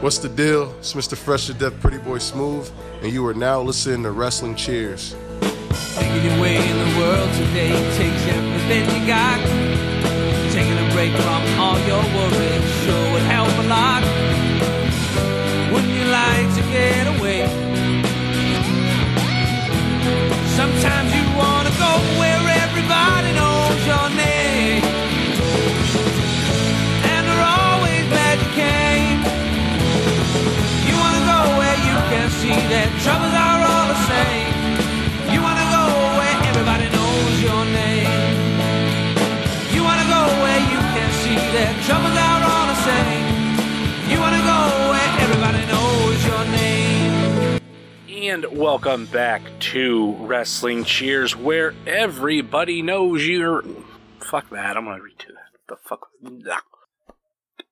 What's the deal? It's Mr. Fresh to Death Pretty Boy Smooth, and you are now listening to Wrestling Cheers. Making your way in the world today takes everything you got. Taking a break from all your worries sure would help a lot. And welcome back to Wrestling Cheers, where everybody knows you're. Fuck that, I'm gonna redo that. The fuck? Nah.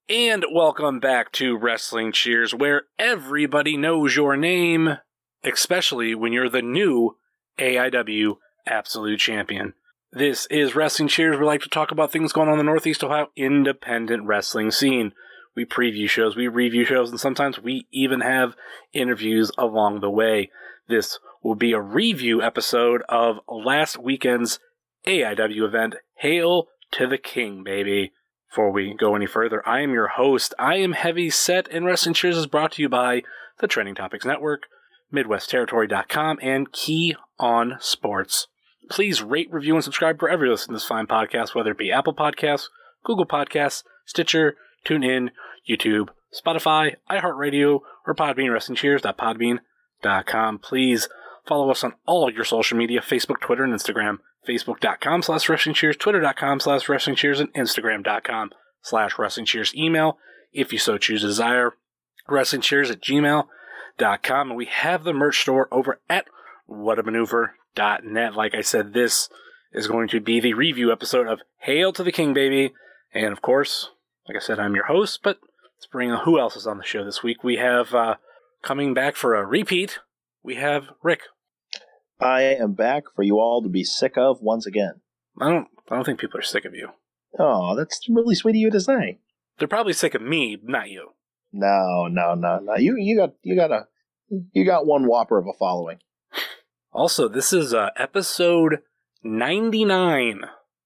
And welcome back to Wrestling Cheers, where everybody knows your name, especially when you're the new AIW Absolute Champion. This is Wrestling Cheers. We like to talk about things going on in the Northeast Ohio independent wrestling scene. We preview shows, we review shows, and sometimes we even have interviews along the way. This will be a review episode of last weekend's AIW event, Hail to the King, baby. Before we go any further, I am your host. I am Heavy Set, and Wrestling Cheers is brought to you by the Trending Topics Network, MidwestTerritory.com, and Key on Sports. Please rate, review, and subscribe wherever you listen to this fine podcast, whether it be Apple Podcasts, Google Podcasts, Stitcher, TuneIn, YouTube, Spotify, iHeartRadio, or Podbean, WrestlingCheers.podbean.com. Please follow us on all your social media, Facebook, Twitter, and Instagram. Facebook.com slash Wrestling Cheers, Twitter.com slash Wrestling Cheers, and Instagram.com slash Wrestling Cheers. Email, if you so choose desire, Wrestling Cheers at gmail.com. And we have the merch store over at whatamaneuver.net. Like I said, this is going to be the review episode of Hail to the King, baby. And of course, like I said, I'm your host, but let's bring on who else is on the show this week. We have uh, coming back for a repeat, we have Rick. I am back for you all to be sick of once again. I don't I don't think people are sick of you. Oh, that's really sweet of you to say. They're probably sick of me, not you. No, no, no, no. You you got you got a you got one whopper of a following. Also, this is uh, episode 99.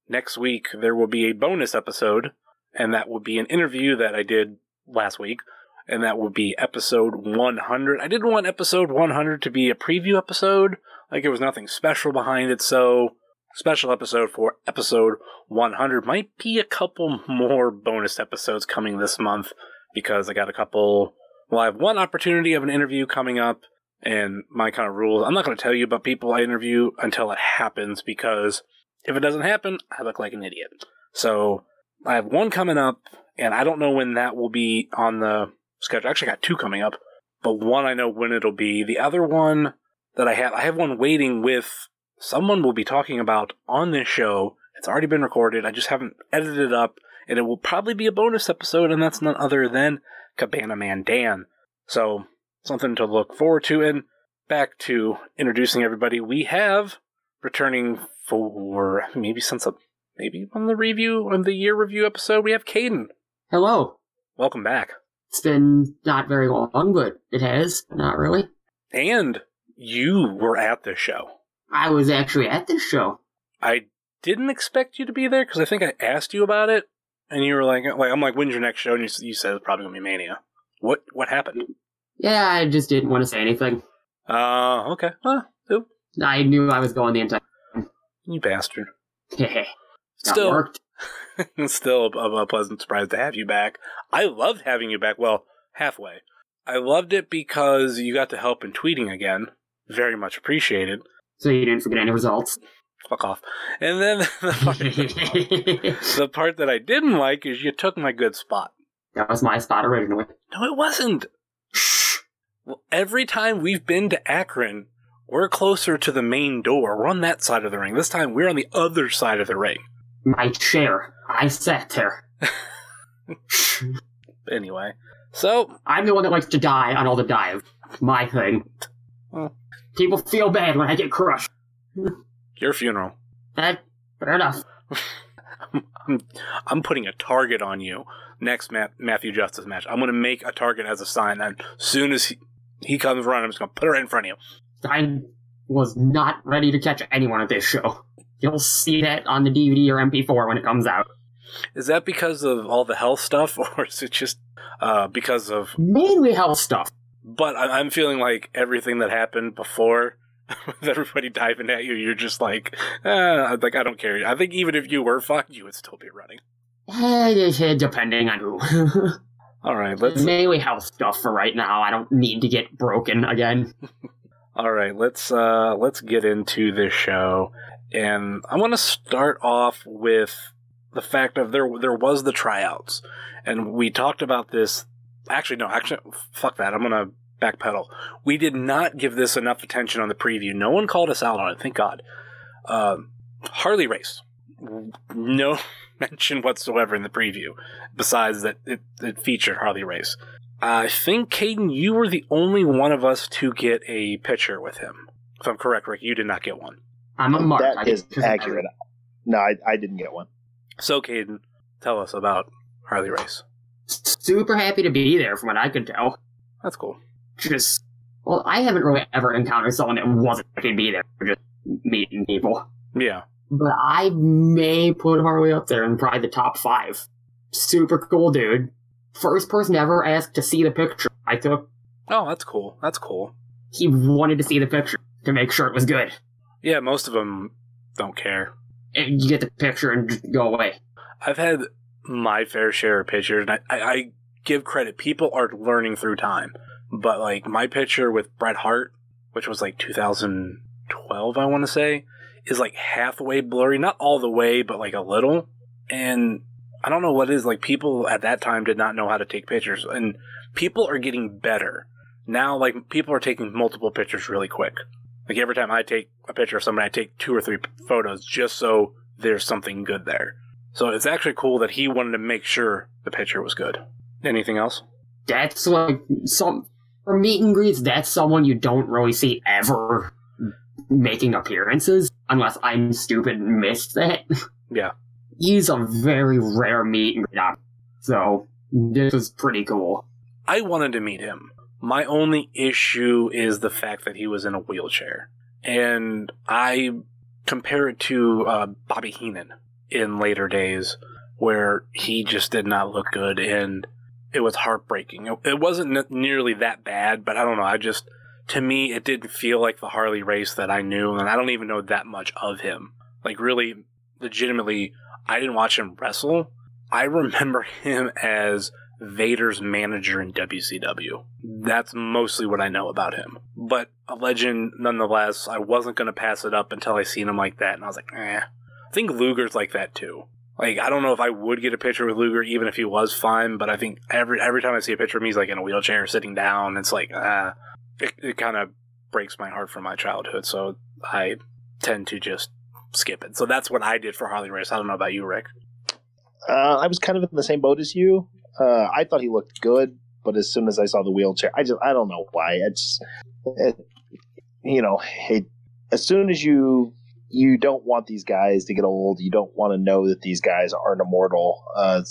Next week, there will be a bonus episode, and that will be an interview that I did last week, and that would be episode 100. I didn't want episode 100 to be a preview episode, like there was nothing special behind it, so special episode for episode 100 might be a couple more bonus episodes coming this month because I got a couple. Well, I have one opportunity of an interview coming up, and my kind of rules. I'm not going to tell you about people I interview until it happens because if it doesn't happen, I look like an idiot. So I have one coming up, and I don't know when that will be on the schedule. I actually, got two coming up, but one I know when it'll be. The other one that I have, I have one waiting with someone we'll be talking about on this show. It's already been recorded. I just haven't edited it up, and it will probably be a bonus episode, and that's none other than Cabana Man Dan. So something to look forward to. And back to introducing everybody, we have returning for maybe since a maybe on the review on the year review episode, we have Caden. Hello. Welcome back. It's been not very long, but it has. Not really. And you were at this show. I was actually at this show. I didn't expect you to be there because I think I asked you about it, and you were like, "Like I'm like, when's your next show?" And you, you said it's probably gonna be Mania. What what happened? Yeah, I just didn't want to say anything. Uh, okay. Well, oop, I knew I was going the entire. you bastard. Still, worked. still a, a pleasant surprise to have you back. I loved having you back. Well, halfway. I loved it because you got to help in tweeting again. Very much appreciated. So you didn't forget any results. Fuck off. And then the part, the part that I didn't like is you took my good spot. that was my spot originally. No, it wasn't. Well, every time we've been to Akron, we're closer to the main door. We're on that side of the ring. This time we're on the other side of the ring. My chair. I sat there. Anyway, so I'm the one that likes to die on all the dive. My thing. Well. People feel bad when I get crushed. your funeral. That fair enough. I'm, I'm putting a target on you next Ma- Matthew Justice match. I'm going to make a target as a sign, and as soon as he, he comes around, I'm just going to put it right in front of you. I was not ready to catch anyone at this show. You'll see that on the DVD or MP4 when it comes out. Is that because of all the health stuff, or is it just uh, because of? Mainly health stuff. But I, I'm feeling like everything that happened before, with everybody diving at you, you're just like, eh, like I don't care. I think even if you were fucked, you would still be running. Eh, Depending on who. All right, let's. Mainly health stuff for right now. I don't need to get broken again. All right, let's uh let's get into this show, and I want to start off with the fact of there there was the tryouts, and we talked about this. Actually, no, actually, fuck that. I'm gonna backpedal. We did not give this enough attention on the preview. No one called us out on it. Thank God. Um, Harley Race, no mention whatsoever in the preview, besides that it, it featured Harley Race. I think, Caden, you were the only one of us to get a picture with him. If I'm correct, Rick, you did not get one. I'm a mark. I That is get pictures of accurate. No, I, I didn't get one. So, Caden, tell us about Harley Race. Super happy to be there from what I can tell. That's cool. Just, well, I haven't really ever encountered someone that wasn't happy to be there, just meeting people. Yeah. But I may put Harley up there in probably the top five. Super cool dude. First person ever asked to see the picture I took. Oh, that's cool. That's cool. He wanted to see the picture to make sure it was good. Yeah, most of them don't care. And you get the picture and go away. I've had my fair share of pictures, and I, I, I give credit. People are learning through time. But, like, my picture with Bret Hart, which was like 2012, I want to say, is like halfway blurry. Not all the way, but like a little. And I don't know what it is. Like, people at that time did not know how to take pictures. And people are getting better. Now, like, people are taking multiple pictures really quick. Like, every time I take a picture of somebody, I take two or three photos just so there's something good there. So it's actually cool that he wanted to make sure the picture was good. Anything else? That's like some for meet and greets. That's someone you don't really see ever making appearances, unless I'm stupid and missed that. Yeah. He's a very rare meet and greet. So this is pretty cool. I wanted to meet him. My only issue is the fact that he was in a wheelchair. And I compare it to uh, Bobby Heenan in later days, where he just did not look good and it was heartbreaking. It- wasn't ne- nearly that bad, but I don't know. I just, to me, it didn't feel like the Harley Race that I knew, and I don't even know that much of him. Like, really, legitimately, I didn't watch him wrestle. I remember him as Vader's manager in WCW. That's mostly what I know about him. But a legend nonetheless. I wasn't going to pass it up until I seen him like that, and I was like, eh. I think Luger's like that too. Like, I don't know if I would get a picture with Luger even if he was fine, but I think every every time I see a picture of him, he's like in a wheelchair sitting down. It's like, ah, it, it kind of breaks my heart from my childhood, so I tend to just skip it. So that's what I did for Harley Race. I don't know about you, Rick. Uh, I was kind of in the same boat as you. Uh, I thought he looked good, but as soon as I saw the wheelchair, I just I don't know why. It's it, you know, it, as soon as you you don't want these guys to get old, you don't want to know that these guys aren't immortal. Uh,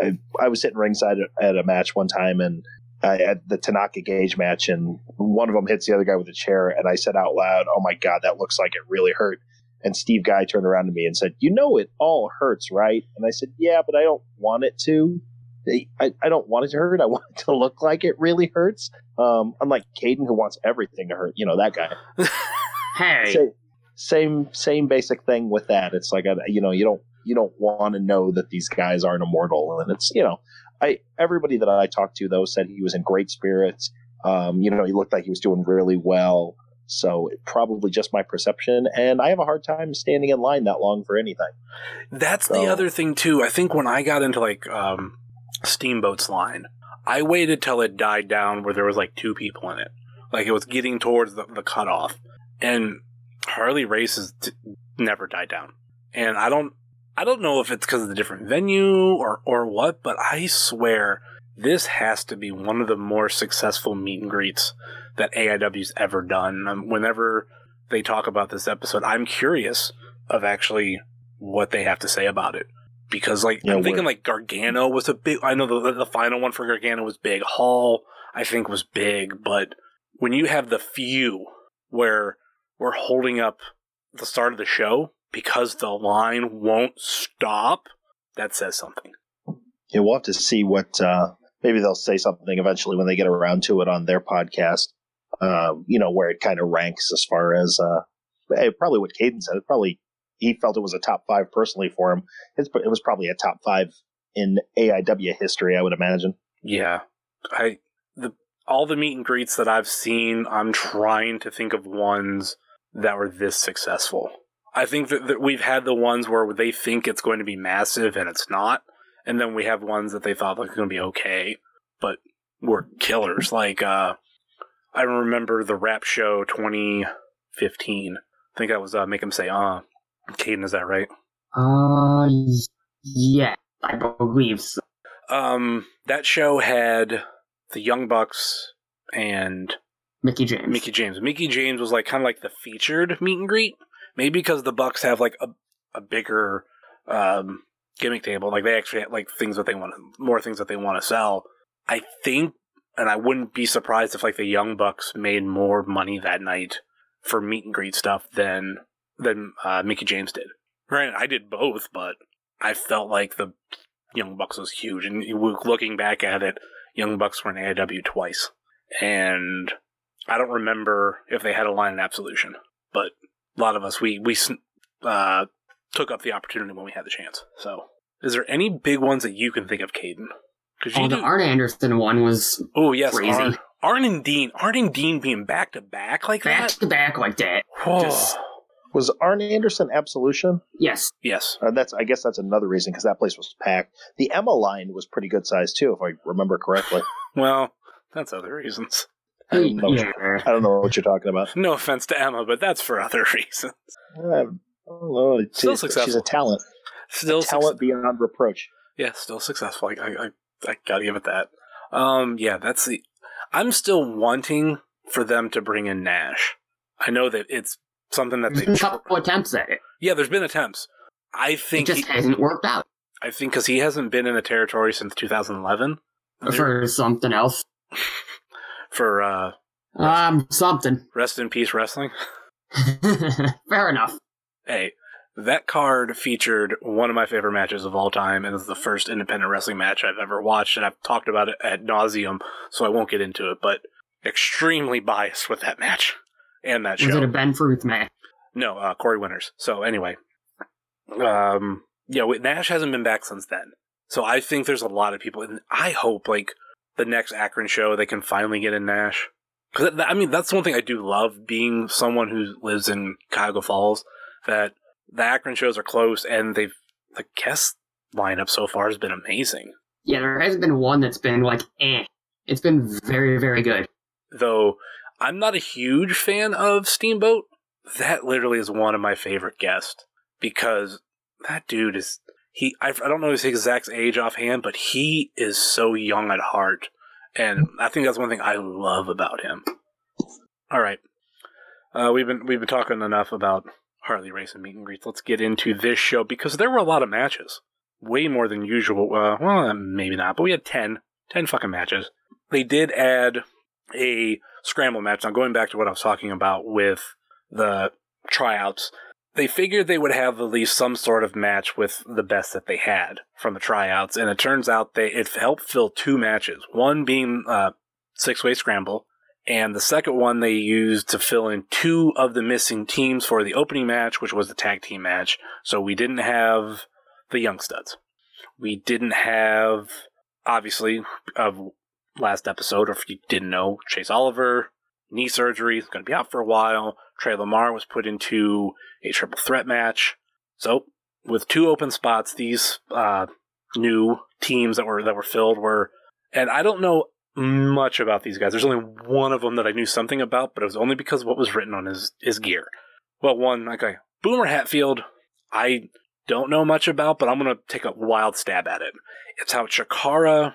I, I was sitting ringside at, a match one time and. Uh, at the Tanaka Gage match, and one of them hits the other guy with a chair, and I said out loud, "Oh my god, that looks like it really hurt." And Steve Guy turned around to me and said, "You know it all hurts, right?" And I said, "Yeah, but I don't want it to. I, I don't want it to hurt. I want it to look like it really hurts. Um, unlike Caden, who wants everything to hurt. You know that guy. Hey, Sa- same same basic thing with that. It's like a, you know you don't you don't want to know that these guys aren't immortal, and it's you know I everybody that I talked to though said he was in great spirits. Um, you know he looked like he was doing really well. So it probably just my perception, and I have a hard time standing in line that long for anything. That's the other thing too. I think when I got into like um, Steamboat's line, I waited till it died down where there was like two people in it. Like it was getting towards the, the cutoff, and Harley Race's t- never died down. And I don't, I don't know if it's because of the different venue or or what, but I swear this has to be one of the more successful meet and greets that AIW's ever done. Um, whenever they talk about this episode, I'm curious of actually what they have to say about it because like Yeah, I'm thinking like Gargano was a big. I know the the final one for Gargano was big. Hall I think was big, but when you have the few where we're holding up the start of the show because the line won't stop, that says something. Yeah, we'll have to see what. Uh, maybe they'll say something eventually when they get around to it on their podcast. Um, you know where it kind of ranks as far as uh, eh, probably what Caden said. It probably he felt it was a top five personally for him. It's, it was probably a top five in AIW history, I would imagine. Yeah, I the all the meet and greets that I've seen, I'm trying to think of ones that were this successful. I think that, that we've had the ones where they think it's going to be massive and it's not, and then we have ones that they thought was going to be okay, but were killers. Like uh, I remember the rap show 2015. I think that was uh, make him say uh. Caden, is that right? Uh, yeah, I believe so. Um, that show had the Young Bucks and Mickie James. Mickie James. Mickie James was like kind of like the featured meet and greet. Maybe because the Bucks have like a a bigger um, gimmick table. Like they actually have like things that they want, more things that they want to sell. I think, and I wouldn't be surprised if like the Young Bucks made more money that night for meet and greet stuff than than uh, Mickie James did. Right, I did both, but I felt like the Young Bucks was huge. And looking back at it, Young Bucks were in AIW twice, and I don't remember if they had a line in Absolution, but a lot of us we we uh, took up the opportunity when we had the chance. So, is there any big ones that you can think of, Caden? Because Oh, the do. Arn Anderson one was oh yes, crazy. Arn, Arn and Dean, Arn and Dean being back to back like back that. Back to back like that. Oh, just- Was Arn Anderson Absolution? Yes, yes, Uh, that's I guess that's another reason because that place was packed. The Emma line was pretty good size too, if I remember correctly. well, that's other reasons. I don't know. yeah. I don't know what you're talking about. No offense to Emma, but that's for other reasons. Uh, I don't know. Still She's- She's a talent. Still talent success- beyond reproach. Yeah, still successful. I, I, I, I gotta give it that. Um, yeah, that's the. I'm still wanting for them to bring in Nash. I know that it's something that There's they. been a couple attempts at it. Yeah, there's been attempts. I It think. just he, hasn't worked out I think because he hasn't been in the territory since 2011 for something else. for uh, Um, something. Rest in Peace Wrestling. Fair enough. Hey, that card featured one of my favorite matches of all time, and it's the first independent wrestling match I've ever watched, and I've talked about it at nauseum, so I won't get into it. But extremely biased with that match and that Was show. it a Ben Fruth match? no, uh, Corey Winters. So anyway, um, yeah, Nash hasn't been back since then. So I think there's a lot of people, and I hope like the next Akron show they can finally get in Nash. Because I mean, that's one thing I do love being someone who lives in Cuyahoga Falls. That the Akron shows are close, and they've the guest lineup so far has been amazing. Yeah, there hasn't been one that's been like, eh. It's been very, very good. Though I'm not a huge fan of Steamboat, that literally is one of my favorite guests because that dude is he. I, I don't know his exact age offhand, but he is so young at heart, and I think that's one thing I love about him. All right, uh, we've been we've been talking enough about Harley Race and meet and greets. Let's get into this show because there were a lot of matches, way more than usual. Uh, well, maybe not, but we had 10, 10 fucking matches. They did add a scramble match. Now, going back to what I was talking about with the tryouts, they figured they would have at least some sort of match with the best that they had from the tryouts, and it turns out they it helped fill two matches. One being uh, six way scramble, and the second one they used to fill in two of the missing teams for the opening match, which was the tag team match. So we didn't have the Young Studs. We didn't have, obviously, of last episode, or if you didn't know, Chase Oliver, knee surgery, is going to be out for a while. Trey Lamar was put into a triple threat match. So, with two open spots, these uh, new teams that were that were filled were, and I don't know much about these guys. There's only one of them that I knew something about, but it was only because what was written on his his gear. Well, one okay, Boomer Hatfield, I don't know much about, but I'm gonna take a wild stab at it. It's how Chikara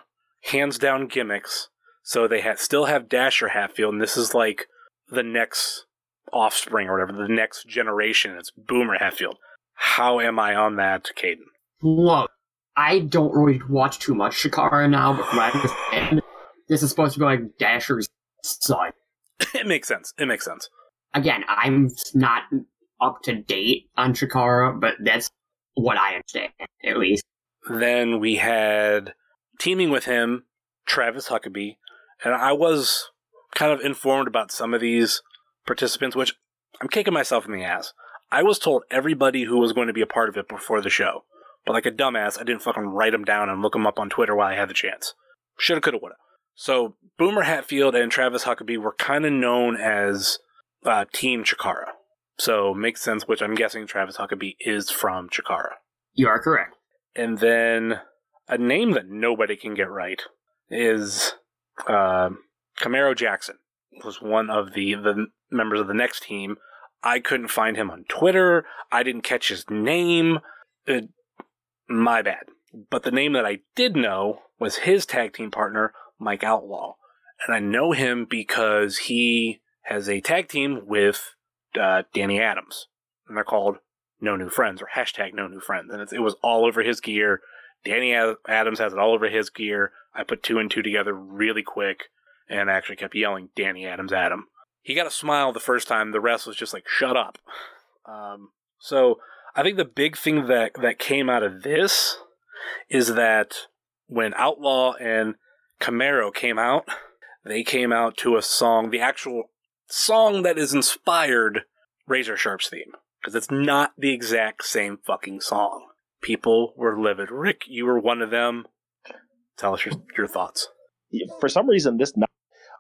hands down gimmicks. So they ha- still have Dasher Hatfield, and this is like the next offspring or whatever, the next generation. It's Boomer Hatfield. How am I on that, Caden? Whoa. I don't really watch too much Chikara now, but from what I understand, this is supposed to be like Dasher's son. it makes sense. It makes sense. Again, I'm not up to date on Chikara, but that's what I understand, at least. Then we had teaming with him, Travis Huckabee, and I was kind of informed about some of these participants, which I'm kicking myself in the ass. I was told everybody who was going to be a part of it before the show, but like a dumbass, I didn't fucking write them down and look them up on Twitter while I had the chance. Shoulda, coulda, woulda. So Boomer Hatfield and Travis Huckabee were kind of known as uh, Team Chikara. So makes sense, which I'm guessing Travis Huckabee is from Chikara. You are correct. And then a name that nobody can get right is uh, Camaro Jackson was one of the the members of the next team. I couldn't find him on Twitter. I didn't catch his name. It, my bad. But the name that I did know was his tag team partner, Mike Outlaw. And I know him because he has a tag team with uh, Danny Adams. And they're called No New Friends or hashtag No New Friends. And it was all over his gear. Danny Adams has it all over his gear. I put two and two together really quick and actually kept yelling Danny Adams him. He got a smile the first time. The rest was just like, shut up. Um, so I think the big thing that, that came out of this is that when Outlaw and Camaro came out, they came out to a song, the actual song that is inspired Razor Sharp's theme. Because it's not the exact same fucking song. People were livid. Rick, you were one of them. Tell us your, your thoughts. For some reason, this not,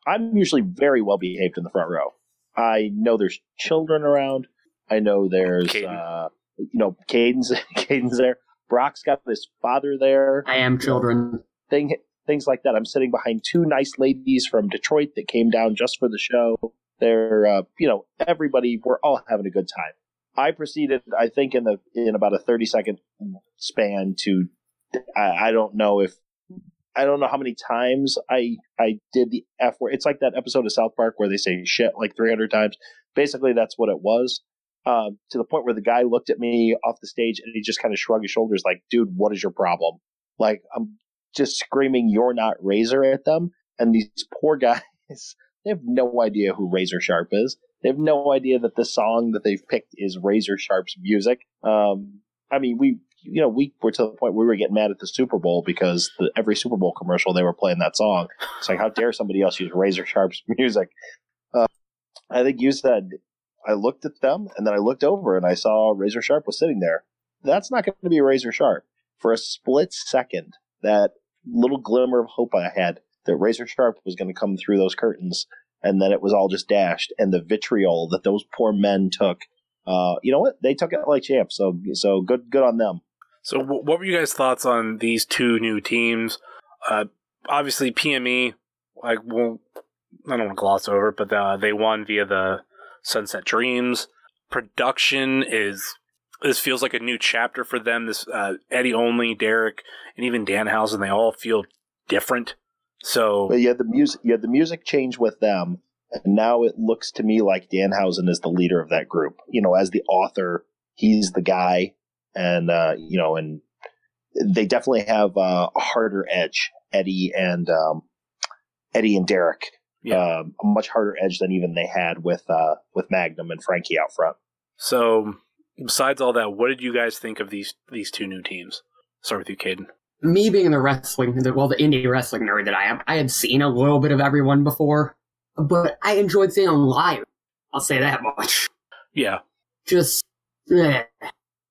I'm usually very well behaved in the front row. I know there's children around. I know there's, Caden. uh, you know, Caden's, Caden's there. Brock's got his father there. I am children. Thing, things like that. I'm sitting behind two nice ladies from Detroit that came down just for the show. They're, uh, you know, everybody. We're all having a good time. I proceeded, I think, in the in about a 30 second span to, I, I don't know if I don't know how many times I I did the F word. It's like that episode of South Park where they say shit like 300 times. Basically, that's what it was. Um, to the point where the guy looked at me off the stage and he just kind of shrugged his shoulders, like, "Dude, what is your problem?" Like, I'm just screaming, "You're not Razor" at them, and these poor guys, they have no idea who Razor Sharp is. They have no idea that the song that they've picked is Razor Sharp's music. Um, I mean, we you know, we were to the point where we were getting mad at the Super Bowl because the, every Super Bowl commercial they were playing that song. It's like, how dare somebody else use Razor Sharp's music? Uh, I think you said I looked at them and then I looked over and I saw Razor Sharp was sitting there. That's not going to be Razor Sharp. For a split second, that little glimmer of hope I had that Razor Sharp was going to come through those curtains, and then it was all just dashed, and the vitriol that those poor men took. Uh, you know what? They took it like champs. So, so good, good on them. So, wh- what were you guys' thoughts on these two new teams? Uh, obviously, PME, I won't, I don't want to gloss over, it, but uh, they won via the Sunset Dreams. Production is this feels like a new chapter for them. This uh, Eddie Only, Derek, and even Danhausen, they all feel different. So, But you had the music, you had the music change with them, and now it looks to me like Danhausen is the leader of that group. You know, as the author, he's the guy and uh, you know, and they definitely have uh, a harder edge. Eddie and um, Eddie and Derek, Yeah. um, a much harder edge than even they had with uh, with Magnum and Frankie out front. so besides all that, what did you guys think of these these two new teams? Start with you, Caden. Me being the wrestling, well, the indie wrestling nerd that I am, I had seen a little bit of everyone before, but I enjoyed seeing them live. I'll say that much. Yeah, Just, eh.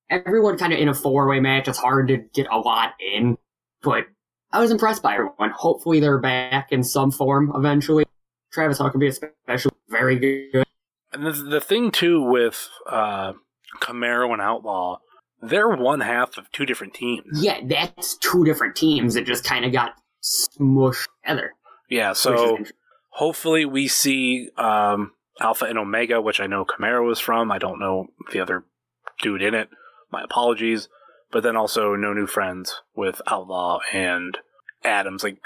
everyone kind of in a four way match. It's hard to get a lot in, but I was impressed by everyone. Hopefully, they're back in some form eventually. Travis Huckabee, especially, very good. and the, the thing too with uh, Camaro and Outlaw, they're one half of two different teams. Yeah, that's two different teams that just kind of got smushed together. Yeah, so hopefully we see um, Alpha and Omega, which I know Camaro was from. I don't know the other dude in it. My apologies. But then also No New Friends with Outlaw and Adams. Like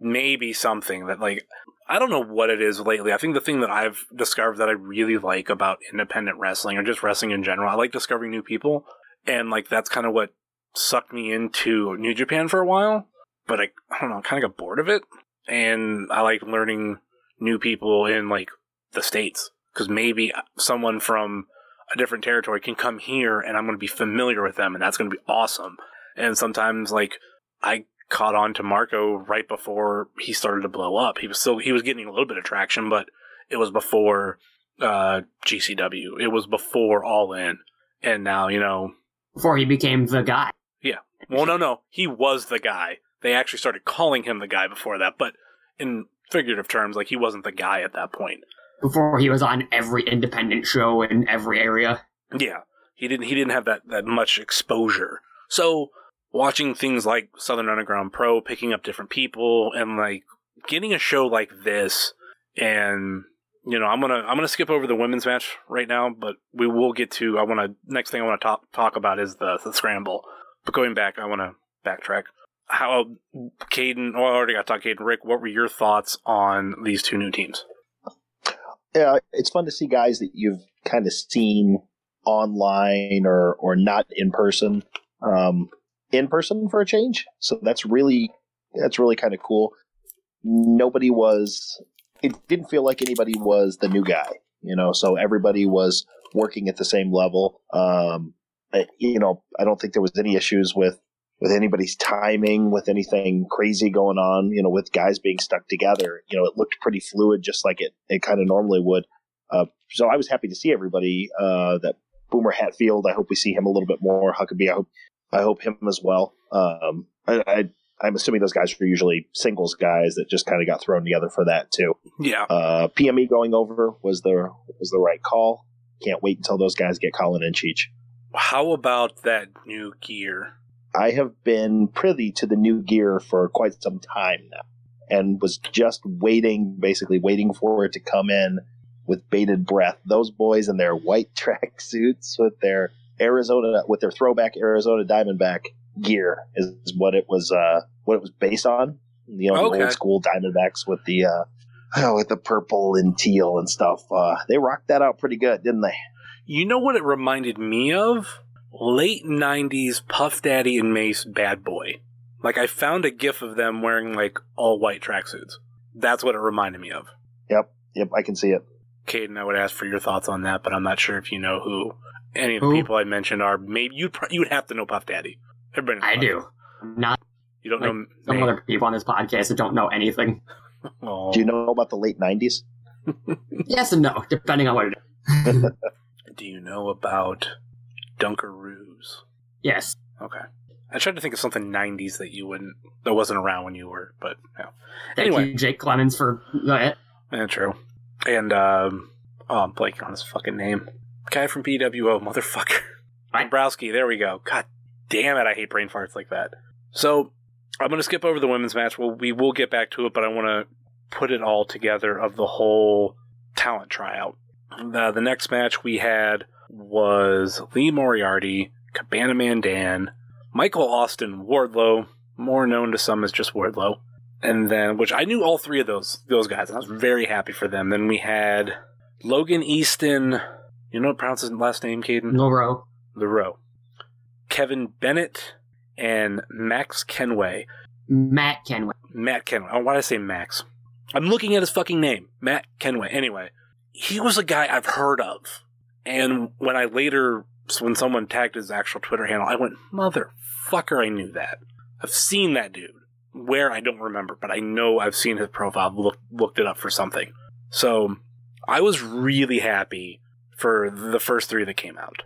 maybe something that like I don't know what it is lately. I think the thing that I've discovered that I really like about independent wrestling or just wrestling in general, I like discovering new people. And like that's kind of what sucked me into New Japan for a while, but I, I don't know, kind of got bored of it. And I like learning new people in like the States because maybe someone from a different territory can come here and I'm going to be familiar with them and that's going to be awesome. And sometimes like I caught on to Marco right before he started to blow up. He was still he was getting a little bit of traction, but it was before uh, GCW. It was before All In, and now you know. Before he became the guy. Yeah. Well, no, no, he was the guy. They actually started calling him the guy before that, but in figurative terms, like he wasn't the guy at that point. Before he was on every independent show in every area. Yeah, he didn't. He didn't have that that much exposure. So watching things like Southern Underground Pro, picking up different people, and like getting a show like this, and you know, I'm gonna I'm gonna skip over the women's match right now, but we will get to. I want to next thing I want to talk talk about is the the scramble. But going back, I want to backtrack. How Caden? Oh, I already got to talk. Caden, Rick, what were your thoughts on these two new teams? Yeah, it's fun to see guys that you've kind of seen online or or not in person. Um, in person for a change. So that's really that's really kind of cool. Nobody was it didn't feel like anybody was the new guy, you know, so everybody was working at the same level. Um, you know, I don't think there was any issues with with anybody's timing, with anything crazy going on, you know, with guys being stuck together. You know, it looked pretty fluid, just like it it kind of normally would. Uh, so I was happy to see everybody. Uh, that Boomer Hatfield, I hope we see him a little bit more. Huckabee, I hope I hope him as well. Um, I, I, am assuming those guys are usually singles guys that just kind of got thrown together for that too. Yeah. Uh, PME going over was the was the right call. Can't wait until those guys get Colin and Cheech. How about that new gear? I have been privy to the new gear for quite some time now, and was just waiting, basically waiting for it to come in with bated breath. Those boys in their white track suits with their Arizona with their throwback Arizona Diamondback gear is, is what it was uh, what it was based on. You know, okay. the old school Diamondbacks with the uh, oh, with the purple and teal and stuff. Uh, they rocked that out pretty good, didn't they? You know what it reminded me of? Late '90s Puff Daddy and Mase Bad Boy. Like I found a GIF of them wearing like all white tracksuits. That's what it reminded me of. Yep, yep, I can see it. Caden, I would ask for your thoughts on that, but I'm not sure if you know who any of the Who? people I mentioned are maybe you'd you would have to know Puff Daddy. Everybody I do. Not you don't like know some name. other people on this podcast that don't know anything. Oh. Do you know about the late nineties? yes and no, depending on what it is. do you know about Dunkaroos? Yes. Okay. I tried to think of something '90s that you wouldn't that wasn't around when you were, but yeah. Thank anyway, you, Jake Clemens, for that. Yeah, true. And um, oh, I'm blanking on his fucking name. Guy from PWO, motherfucker. Dombrowski, there we go. God damn it, I hate brain farts like that. So, I'm going to skip over the women's match. Well, we will get back to it, but I want to put it all together of the whole talent tryout. The, the next match we had was Lee Moriarty, Cabana Man Dan, Michael Austin Wardlow, more known to some as just Wardlow, and then which I knew all three of those those guys, and I was very happy for them. Then we had Logan Easton, you know pronounce his last name, Caden? LaRoe. LaRoe. Kevin Bennett and Max Kenway. Matt Kenway. Matt Kenway. Oh, why did I say Max? I'm looking at his fucking name. Matt Kenway. Anyway, he was a guy I've heard of. And when I later, when someone tagged his actual Twitter handle, I went, motherfucker, I knew that. I've seen that dude. Where I don't remember, but I know I've seen his profile, look, looked it up for something. So I was really happy for the first three that came out.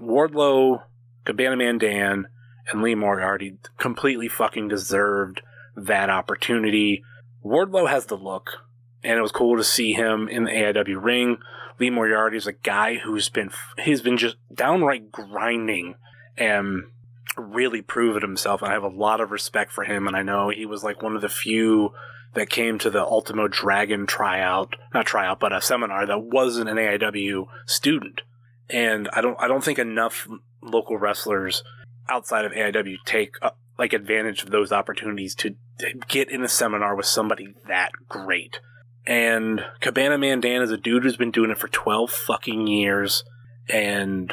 Wardlow, Cabana Man Dan, and Lee Moriarty completely fucking deserved that opportunity. Wardlow has the look, and it was cool to see him in the AIW ring. Lee Moriarty is a guy who's been he's been just downright grinding and really proven himself. And I have a lot of respect for him, and I know he was like one of the few that came to the Ultimo Dragon tryout, not tryout, but a seminar that wasn't an AIW student. And I don't, I don't think enough local wrestlers outside of AIW take uh, like advantage of those opportunities to, get in a seminar with somebody that great. And Cabana Man Dan is a dude who's been doing it for 12 fucking years and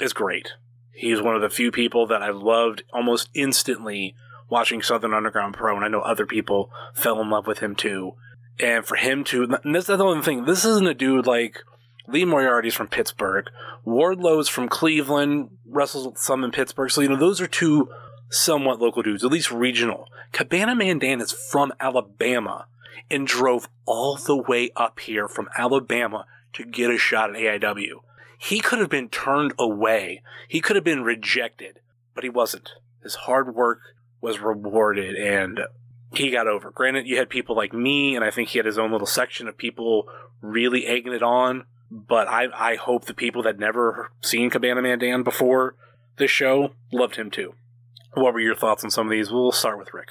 is great. He's one of the few people that I loved almost instantly watching Southern Underground Pro, and I know other people fell in love with him too. And for him to, and that's the other thing, this isn't a dude like Lee Moriarty's from Pittsburgh, Wardlow's from Cleveland, wrestles some in Pittsburgh. So, you know, those are two somewhat local dudes, at least regional. Cabana Man Dan is from Alabama and drove all the way up here from Alabama to get a shot at AIW. He could have been turned away. He could have been rejected, but he wasn't. His hard work was rewarded and he got over. Granted, you had people like me, and I think he had his own little section of people really egging it on. But I, I hope the people that never seen Cabana Man Dan before this show loved him too. What were your thoughts on some of these? We'll start with Rick.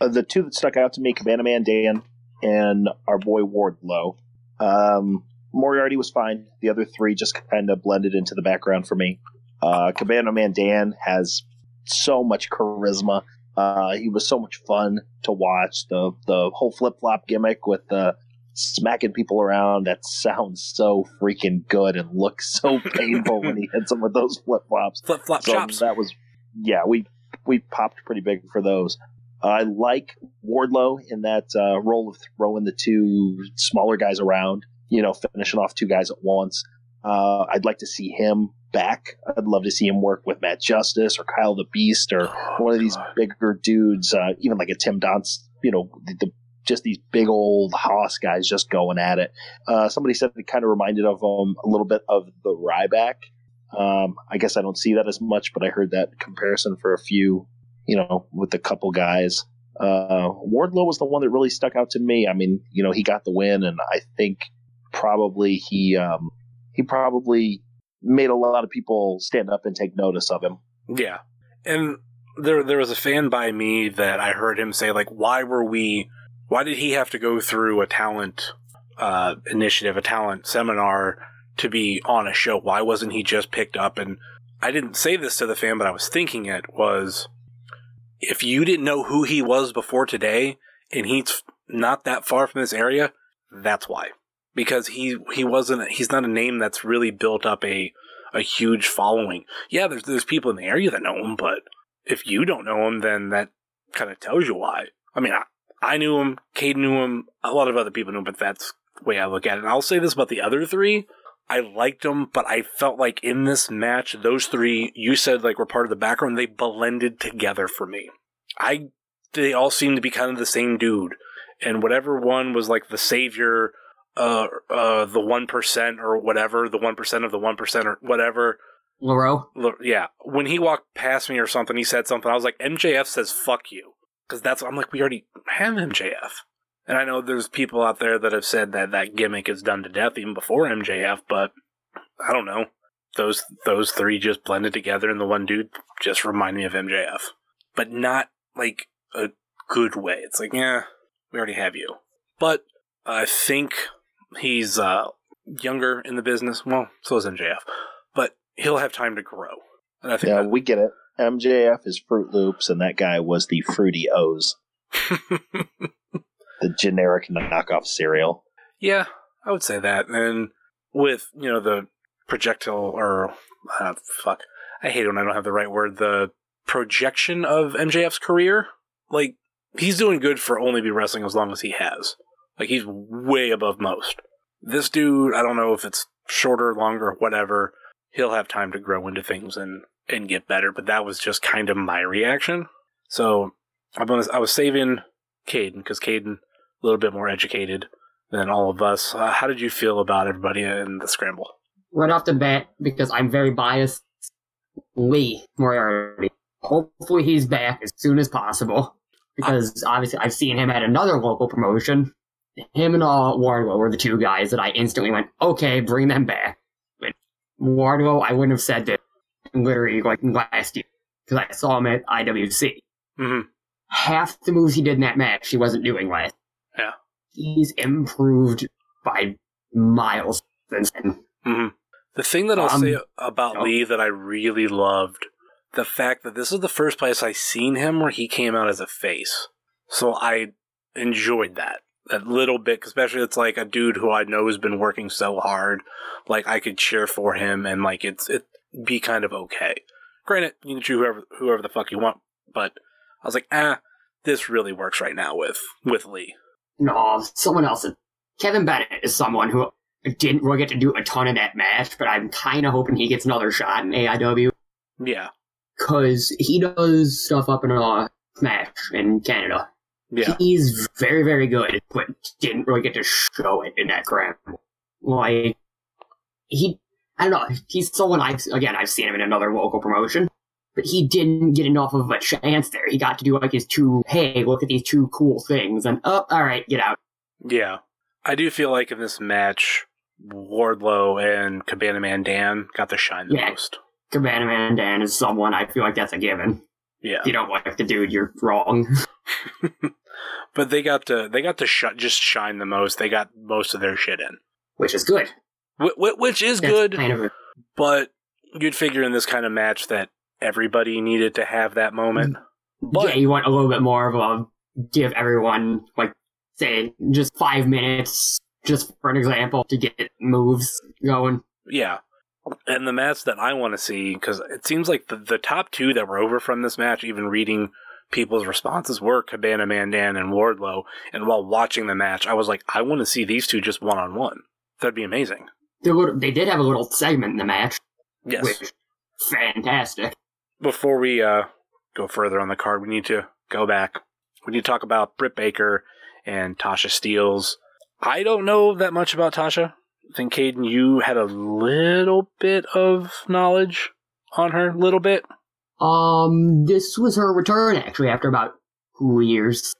Uh, the two that stuck out to me, Cabana Man Dan and our boy Wardlow. Um, Moriarty was fine. The other three just kind of blended into the background for me. Uh, Cabana Man Dan has so much charisma. Uh, he was so much fun to watch. The the whole flip flop gimmick with the smacking people around that sounds so freaking good and looks so painful when he hits them with those flip flops. Flip flop So chops. that was yeah, we we popped pretty big for those. I like Wardlow in that uh, role of throwing the two smaller guys around, you know, finishing off two guys at once. Uh, I'd like to see him back. I'd love to see him work with Matt Justice or Kyle the Beast or one of these bigger dudes, uh, even like a Tim Donst, you know, the, the, just these big old Haas guys just going at it. Uh, somebody said it kind of reminded of um, a little bit of the Ryback. Um, I guess I don't see that as much, but I heard that comparison for a few, you know, with a couple guys. Uh, Wardlow was the one that really stuck out to me. I mean, you know, he got the win, and I think probably he um, he probably made a lot of people stand up and take notice of him. Yeah. And there there was a fan by me that I heard him say like why were we why did he have to go through a talent uh, initiative, a talent seminar to be on a show? Why wasn't he just picked up and I didn't say this to the fan, but I was thinking it was if you didn't know who he was before today and he's not that far from this area, that's why. Because he he wasn't he's not a name that's really built up a a huge following. Yeah, there's there's people in the area that know him, but if you don't know him, then that kind of tells you why. I mean, I, I knew him, Cade knew him, a lot of other people knew him, but that's the way I look at it. And I'll say this about the other three. I liked them, but I felt like in this match, those three, you said like were part of the background, they blended together for me. I, they all seemed to be kind of the same dude. And whatever one was like the savior, uh, uh, the 1% or whatever, the 1% of the 1% or whatever, LaRoe. Yeah, when he walked past me or something, he said something. I was like, MJF says "fuck you," because that's. I'm like, we already have MJF, and I know there's people out there that have said that that gimmick is done to death even before MJF, but I don't know. Those those three just blended together, and the one dude just reminded me of MJF, but not like a good way. It's like, yeah, we already have you, but I think he's uh, younger in the business. Well, so is MJF, but he'll have time to grow. And I think Yeah, that- we get it. MJF is Fruit Loops, and that guy was the Fruity O's, the generic knockoff cereal. yeah, I would say that. And with you know the projectile or uh, fuck, I hate it when I don't have the right word. The projection of MJF's career, like he's doing good for only be wrestling as long as he has. Like he's way above most. This dude, I don't know if it's shorter, longer, whatever. He'll have time to grow into things and and get better. But that was just kind of my reaction. So I'm gonna, I was saving Caden because Caden a little bit more educated than all of us. Uh, how did you feel about everybody in the scramble? Right off the bat, because I'm very biased, Lee Moriarty. Hopefully he's back as soon as possible. Because obviously I've seen him at another local promotion. Him and uh, Wardlow were the two guys that I instantly went, okay, bring them back. Wardlow, I wouldn't have said that literally like last year. Because I saw him at IWC. hmm half the moves he did in that match he wasn't doing last. Yeah. He's improved by miles since then. hmm The thing that I'll Um, say about. Lee that I really loved the fact that this is the first place I seen him where he came out as a face. So I enjoyed that. That little bit, especially it's like a dude who I know has been working so hard. Like I could cheer for him and like it's it be kind of okay. Granted, you can choose whoever whoever the fuck you want, but I was like, ah, this really works right now with with Lee. No, someone else. Kevin Bennett is someone who didn't really get to do a ton in that match, but I'm kind of hoping he gets another shot in AIW Yeah, because he does stuff up in a match in Canada. yeah, He's very, very good, but didn't really get to show it in that crap. Like, he, I don't know, he's someone I've, again, I've seen him in another local promotion, but he didn't get enough of a chance there. He got to do like his two, hey, look at these two cool things, and, oh, alright, get out. yeah. I do feel like in this match, Wardlow and Cabana Man Dan got the shine the Yeah. most. Cabana Man Dan is someone I feel like that's a given. Yeah, If you don't like the dude, you're wrong. but they got to they got to sh- just shine the most. They got most of their shit in, Which is good. Wh- wh- which is That's good. Kind of But you'd figure in this kind of match that everybody needed to have that moment. Mm. But yeah, you want a little bit more of a give everyone like say just five minutes, just for an example, to get moves going. yeah. And the match that I want to see, because it seems like the, the top two that were over from this match, even reading people's responses, were Cabana Man Dan and Wardlow. And while watching the match, I was like, I want to see these two just one on one. That'd be amazing. They, did have a little segment in the match, Yes. which fantastic. Before we uh, go further on the card, we need to go back. We need to talk about Britt Baker and Tasha Steelz. I don't know that much about Tasha. I think Caden, you had a little bit of knowledge on her, little bit. Um, this was her return actually after about two years.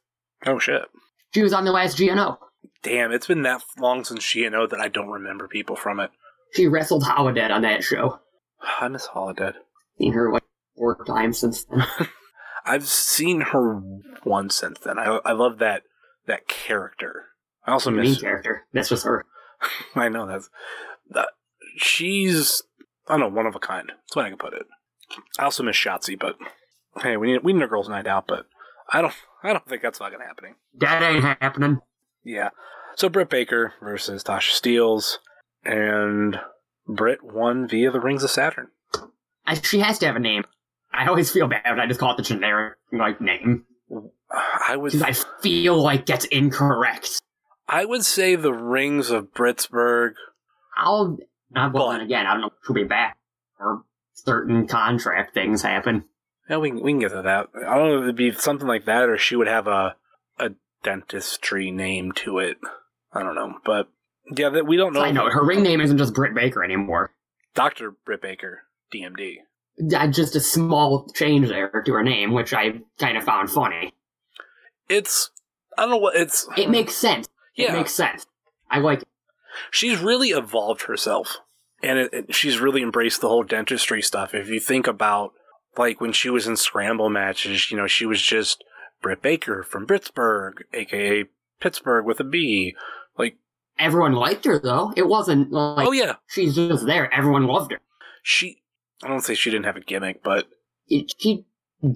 Oh shit! She was on the last GNO. Damn, it's been that long since GNO that I don't remember people from it. She wrestled Holidead on that show. I miss Holidead. Seen her like four times since then. I've seen her once since then. I I love that that character. I also the main miss. character. That's just her. I know that's that. She's I don't know one of a kind. That's what I can put it. I also miss Shotzi, but hey, we need we need a girls' night out, but I don't I don't think that's fucking happening. That ain't happening. Yeah. So Britt Baker versus Tasha Steelz, and Britt won via the Rings of Saturn. She has to have a name. I always feel bad when I just call it the generic like name I would I feel like that's incorrect. I would say the Rings of Britsburg. I'll. But- And again, I don't know if she'll be back or certain contract things happen. Yeah, we can, we can get to that. I don't know if it'd be something like that, or she would have a dentistry name to it. I don't know, but yeah, that we don't know. I know her ring name isn't just Britt Baker anymore. Doctor Britt Baker, DMD. Uh, Just a small change there to her name, which I kind of found funny. It's I don't know what it's. It makes sense. yeah, It makes sense. I like it. she's really evolved herself and it, it- she's really embraced the whole dentistry stuff if you think about like when she was in scramble matches you know she was just britt baker from britsburg aka pittsburgh with a b like Everyone liked her though. It wasn't like oh yeah she's just there. Everyone loved her. she i don't say she didn't have a gimmick but It, she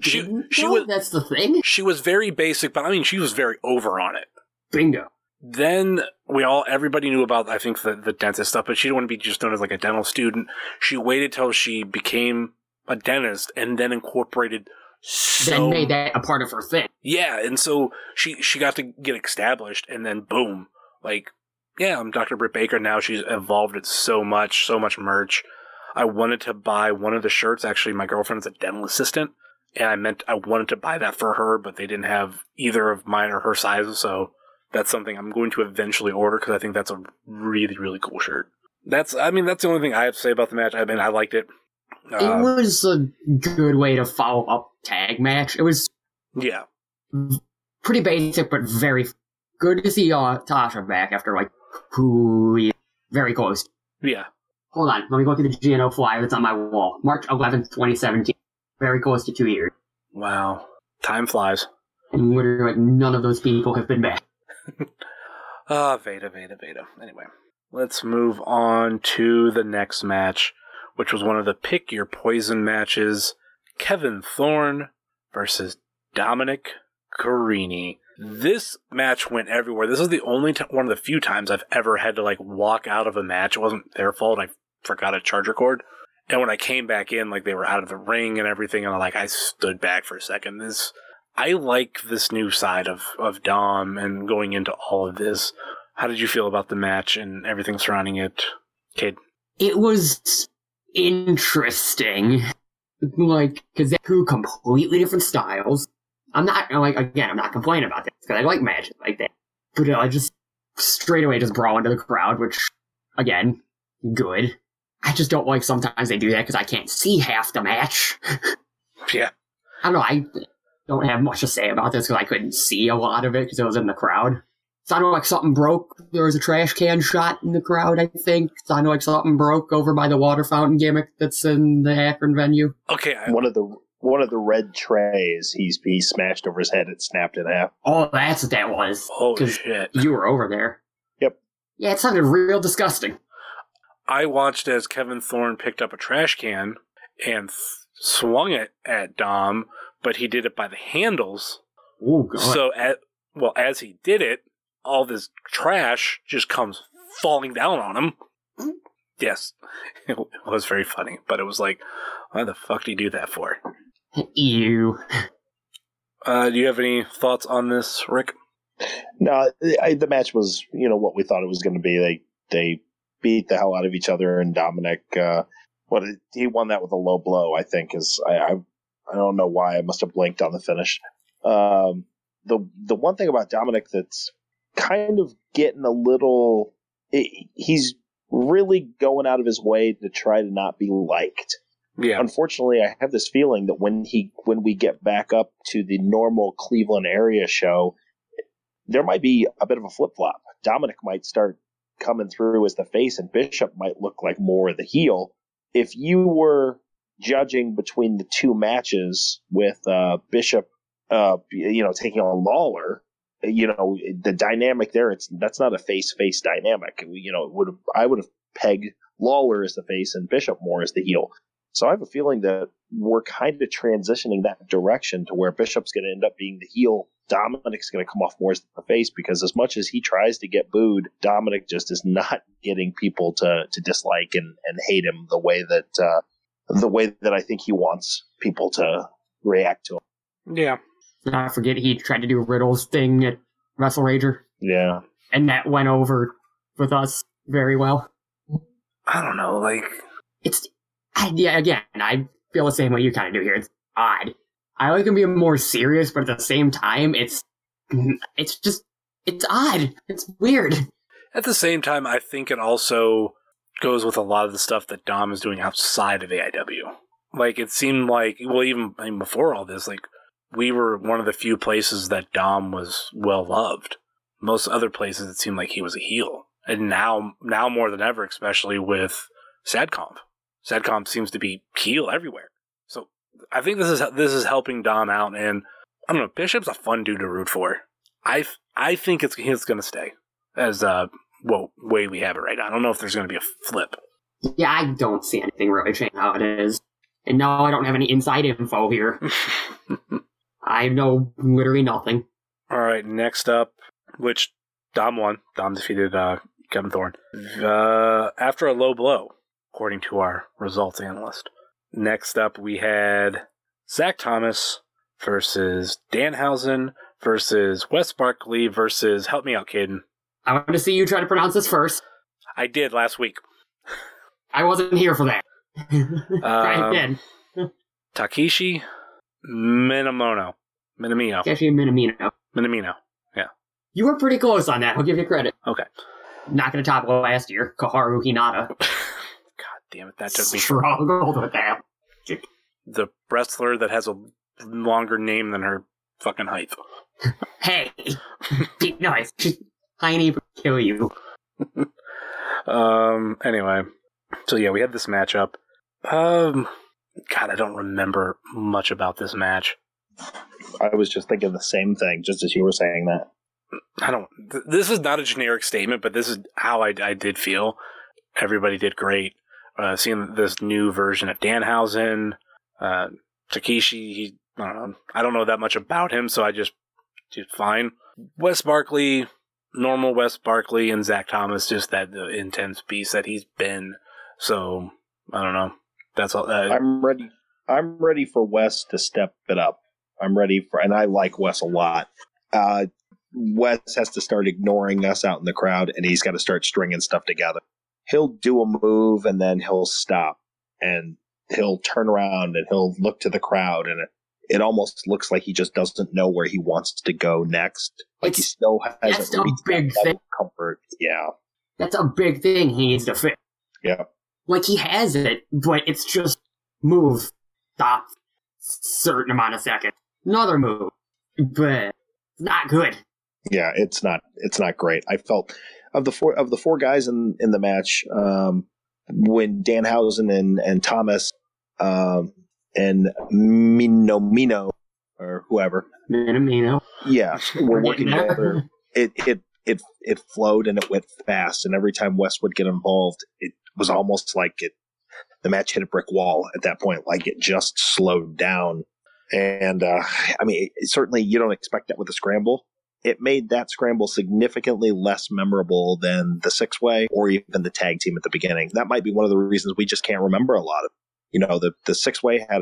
She- didn't, she was- That's the thing. she was very basic but i mean she was very over on it Bingo. then we all everybody knew about I think the the dentist stuff, but she didn't want to be just known as like a dental student. She waited till she became a dentist and then incorporated so then made that a part of her thing. yeah, and so she she got to get established, and then boom, like yeah, I'm Dr. Britt Baker now. She's evolved it so much, so much merch. I wanted to buy one of the shirts. Actually, my girlfriend's a dental assistant, and I meant I wanted to buy that for her, but they didn't have either of mine or her sizes, so that's something I'm going to eventually order because I think that's a really really cool shirt. That's I mean that's the only thing I have to say about the match. I mean I liked it. It Uh, was a good way to follow up tag match. It was yeah, pretty basic, but very good to see uh, Tasha back after like years. Very close. yeah. Hold on, let me go through the GNO flyer that's on my wall. March 11th, 2017. Very close to two years. Wow, time flies. And literally like, none of those people have been back. Ah, Veda, Veda, Veda. Anyway, let's move on to the next match, which was one of the pick your poison matches. Kevin Thorne versus Dominic Garrini. This match went everywhere. This is the only t- one of the few times I've ever had to like walk out of a match. It wasn't their fault. I forgot a charger cord, And when I came back in, like they were out of the ring and everything, and I like I stood back for a second. This I like this new side of of Dom and going into all of this. How did you feel about the match and everything surrounding it, kid? It was interesting, like because they're two completely different styles. I'm not like again, I'm not complaining about this because I like matches like that, but I just straight away just brawl into the crowd, which again, good. I just don't like sometimes they do that because I can't see half the match. Yeah, I don't know. I don't have much to say about this because I couldn't see a lot of it because it was in the crowd. Sounded like something broke. There was a trash can shot in the crowd, I think. Sounded like something broke over by the water fountain gimmick that's in the Akron venue. okay. I, One of the one of the red trays he's he smashed over his head. It snapped in half. Oh, that's what that was. oh 'Cause shit! You were over there. Yep. Yeah, it sounded real disgusting. I watched as Kevin Thorne picked up a trash can and th- swung it at Dom, but he did it by the handles. Oh, God. So, at, well, as he did it, all this trash just comes falling down on him. Yes, it was very funny, but it was like, why the fuck do you do that for? Ew. Uh, do you have any thoughts on this, Rick? No, I, the match was you know what we thought it was going to be. They they beat the hell out of each other, and Dominic, uh, what he won that with a low blow. I think is I I, I don't know why I must have blinked on the finish. Um, the the one thing about Dominic that's kind of getting a little, it, he's really going out of his way to try to not be liked. Yeah, unfortunately i have this feeling that when he when we get back up to the normal cleveland area show there might be a bit of a flip-flop. Dominic might start coming through as the face and bishop might look like more of the heel. If you were judging between the two matches with uh, bishop uh, you know taking on lawlor you know the dynamic there it's that's not a face face dynamic you know would i would have pegged lawlor as the face and bishop more as the heel so I have a feeling that we're kind of transitioning that direction to where Bishop's going to end up being the heel. Dominic's going to come off more as the face because as much as he tries to get booed, Dominic just is not getting people to, to dislike and, and hate him the way that uh, the way that I think he wants people to react to him. yeah. I forget he tried to do Riddle's thing at Wrestle Rager, Yeah, and that went over with us very well. I don't know, like, It's I, yeah, again, I feel the same way you kind of do here. It's odd. I like him being more serious, but at the same time, it's it's just it's odd. It's weird. At the same time, I think it also goes with a lot of the stuff that Dom is doing outside of AIW. Like, it seemed like, well, even, even before all this, like, we were one of the few places that Dom was well loved. Most other places, it seemed like he was a heel. And now, now more than ever, especially with Sadcomp. Sadcomp seems to be heel everywhere. So I think this is this is helping Dom out, and I don't know. Bishop's a fun dude to root for. I I think it's he's going to stay as uh well way we have it right now. I don't know if there's going to be a flip. Yeah, I don't see anything really changing how it is. And no, I don't have any inside info here. I know literally nothing. All right, next up, which Dom won. Dom defeated uh, Kevin Thorne uh, after a low blow, according to our results analyst. Next up, we had Zach Thomas versus Danhausen versus Wes Barkley versus help me out, Caden. I want to see you try to pronounce this first. I did last week. I wasn't here for that. Um, again. Takeshi Minamono. Minamino. Takeshi Minamino. Minamino. Yeah. You were pretty close on that. I'll give you credit. Okay. Not going to top last year. Kaharu Hinata God damn it, that took me struggled with that. the wrestler that has a longer name than her fucking height. Hey, be nice. Tiny will kill you. Um. Anyway, so yeah, we had this matchup. Um. God, I don't remember much about this match. I was just thinking the same thing, just as you were saying that. I don't. Th- this is not a generic statement, but this is how I, I did feel. Everybody did great. Uh, seeing this new version of Danhausen, uh, Takeshi. He, I don't know. I don't know that much about him, so I just did fine. Wes Barkley, normal Wes Barkley, and Zach Thomas, just that intense beast that he's been. So I don't know. That's all. Uh, I'm ready. I'm ready for Wes to step it up. I'm ready for, and I like Wes a lot. Uh, Wes has to start ignoring us out in the crowd, and he's got to start stringing stuff together. He'll do a move, and then he'll stop, and he'll turn around, and he'll look to the crowd, and it, it almost looks like he just doesn't know where he wants to go next. Like he still has that's a reached big thing. comfort. Yeah, That's a big thing he needs to fix. yeah. Like he has it, but it's just move, stop, certain amount of seconds, another move, but not good. yeah, it's not it's not great. I felt of the four of the four guys in in the match, um, when Danhausen and and Thomas um, and Mino Mino or whoever, Minamino. yeah, We're working together. It it it it flowed and it went fast. And every time Wes would get involved, it was almost like it the match hit a brick wall at that point. Like it just slowed down. And uh, I mean, it, certainly you don't expect that with a scramble. It made that scramble significantly less memorable than the six way or even the tag team at the beginning. That might be one of the reasons we just can't remember a lot of. You know, the the six way had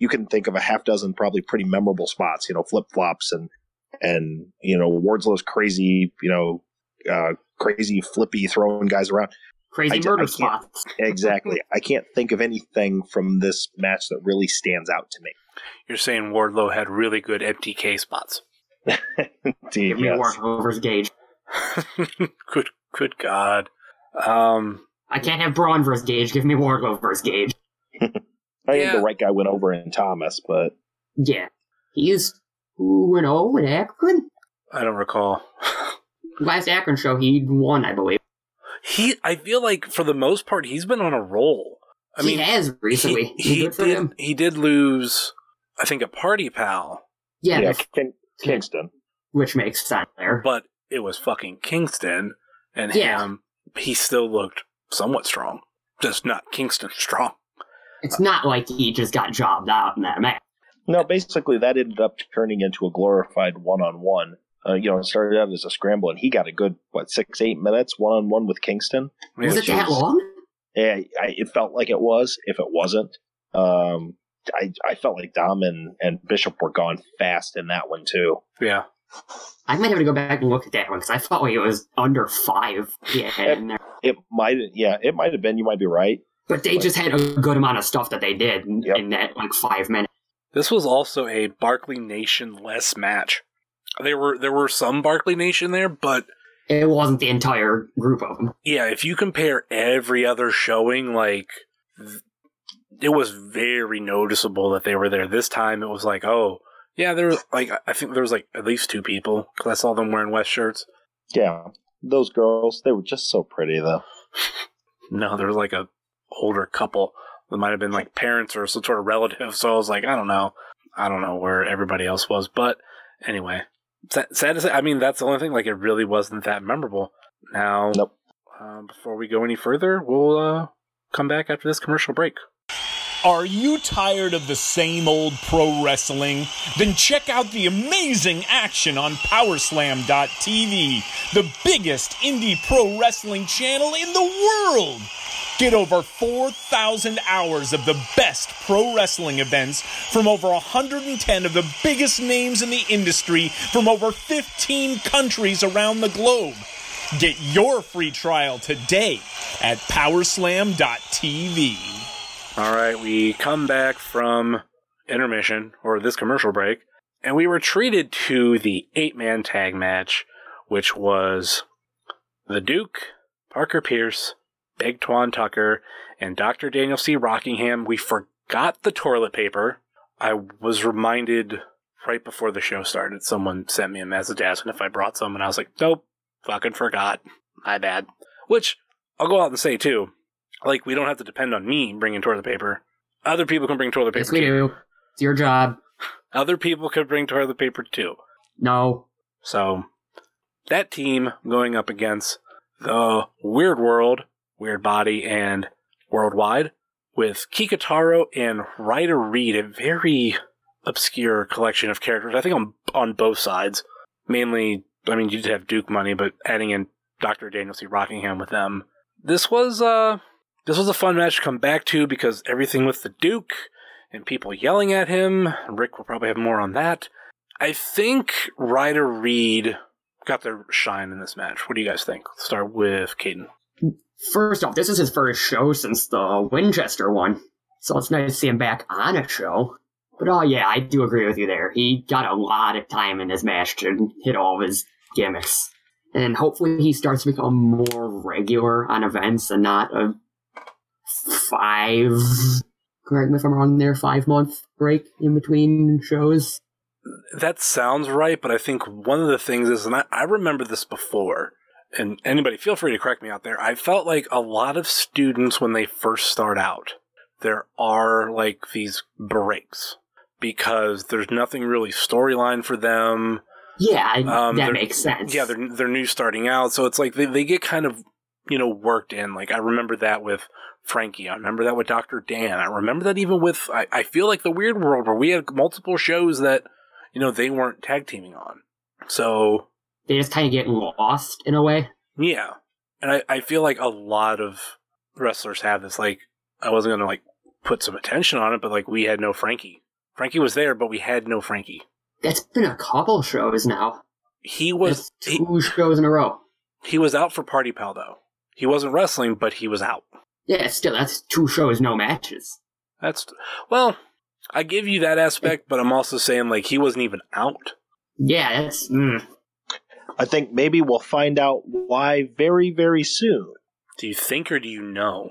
you can think of a half dozen probably pretty memorable spots. You know, flip flops and and you know Wardlow's crazy, you know, uh, crazy flippy throwing guys around. Crazy I murder I spots. Exactly. I can't think of anything from this match that really stands out to me. you're saying Wardlow had really good MTK spots. Indeed, Give me yes. Warhover's gauge. good, good God. Um, I can't have Braun versus Gage. Give me Wardlow versus Gage. I think Yeah. the right guy went over in Thomas, but Yeah, he's two and zero with Akron. I don't recall. Last Akron show, he won, I believe. He, I feel like for the most part, he's been on a roll. I he mean, has recently. he, he did. him. He did lose. I think a party pal, Yeah, yeah, King, Kingston. which makes sense there. but it was fucking Kingston, and Yeah. him. He still looked somewhat strong, just not Kingston strong. It's not like he just got jobbed out in that match. No, basically that ended up turning into a glorified one-on-one. Uh, you know, it started out as a scramble, and he got a good what six, eight minutes one-on-one with Kingston. Was Yeah, it that is- long? Yeah, I, it felt like it was. If it wasn't, um, I, I felt like Dom and, and Bishop were gone fast in that one too. Yeah, I might have to go back and look at that one because I felt like it was under five. Yeah, in there. It might, yeah, it might have been. You might be right. but they just had a good amount of stuff that they did in, Yep. in that like five minutes. this was also a Barkley Nation less match. There were there were some Barkley Nation there, but It wasn't the entire group of them. yeah, if you compare every other showing, like th- it was very noticeable that they were there. This time, it was like, oh yeah, there was like I think there was like at least two people because I saw them wearing Wes shirts. Yeah, those girls, they were just so pretty though. No, there was like a older couple that might have been like parents or some sort of relative. So I was like, I don't know, I don't know where everybody else was, but anyway, sad, sad to say. I mean, that's the only thing. Like, it really wasn't that memorable. Now, Nope. uh, before we go any further, we'll uh, come back after this commercial break. Are you tired of the same old pro wrestling? Then check out the amazing action on Powerslam.tv, the biggest indie pro wrestling channel in the world. Get over 4,000 hours of the best pro wrestling events from over 110 of the biggest names in the industry from over 15 countries around the globe. Get your free trial today at Powerslam.tv. All right, we come back from intermission or this commercial break, and we were treated to the eight man tag match, which was the Duke, Parker Pierce, Big Twan Tucker, and Dr. Daniel C. Rockingham. We forgot the toilet paper. I was reminded right before the show started. Someone sent me a message asking if I brought some, and I was like, nope, fucking forgot. My bad. Which I'll go out and say too. Like, we don't have to depend on me bringing toilet paper. Other people can bring toilet paper Yes, we too. do. It's your job. Other people could bring toilet paper too. No. So, that team going up against the Weird World, Weird Body, and Worldwide with Kikutaro and Ryder Reed, a very obscure collection of characters. I think on on both sides. Mainly, I mean, you did have Duke money, but adding in Dr. Daniel C. Rockingham with them. This was uh this was a fun match to come back to because everything with the Duke and people yelling at him. Rick will probably have more on that. I think Ryder Reed got their shine in this match. What do you guys think? Let's start with Caden. First off, this is his first show since the Winchester one, so it's nice to see him back on a show. But oh yeah, I do agree with you there. He got a lot of time in this match to hit all of his gimmicks. And hopefully he starts to become more regular on events and not a five correct me if I'm wrong there, five month break in between shows. That sounds right, but I think one of the things is, and I, I remember this before, and anybody feel free to correct me out there. I felt like a lot of students when they first start out, there are like these breaks because there's nothing really storyline for them. Yeah, Um, that makes sense. Yeah, they're they're new starting out, so it's like they, they get kind of you know worked in. Like I remember that with Frankie. I remember that with Doctor Dan. I remember that even with I, I feel like the Weird World where we had multiple shows that you know they weren't tag teaming on. So they just kind of get lost in a way. yeah, and I, I feel like a lot of wrestlers have this. Like I wasn't gonna like put some attention on it, but like we had no Frankie. Frankie was there, but we had no Frankie. That's been a couple shows now. He was That's he, two shows in a row. he was out for Party Pal though. He wasn't wrestling, but he was out. Yeah, still, that's two shows, no matches. That's well, I give you that aspect, but I'm also saying like he wasn't even out. Yeah, that's. Mm. I think maybe we'll find out why very, very soon. Do you think or do you know?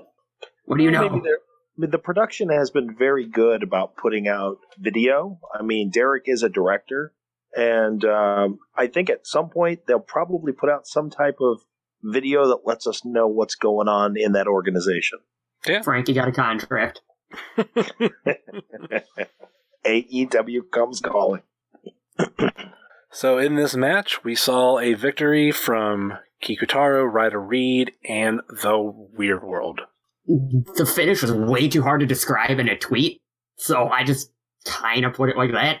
What do you know? Maybe they're- I mean, the production has been very good about putting out video. I mean, Derek is a director, and um, I think at some point they'll probably put out some type of video that lets us know what's going on in that organization. Yeah. Frankie got a contract. AEW comes calling. So in this match, we saw a victory from Kikutaro, Ryder Reed, and the Weird World. The finish was way too hard to describe in a tweet, so I just kind of put it like that.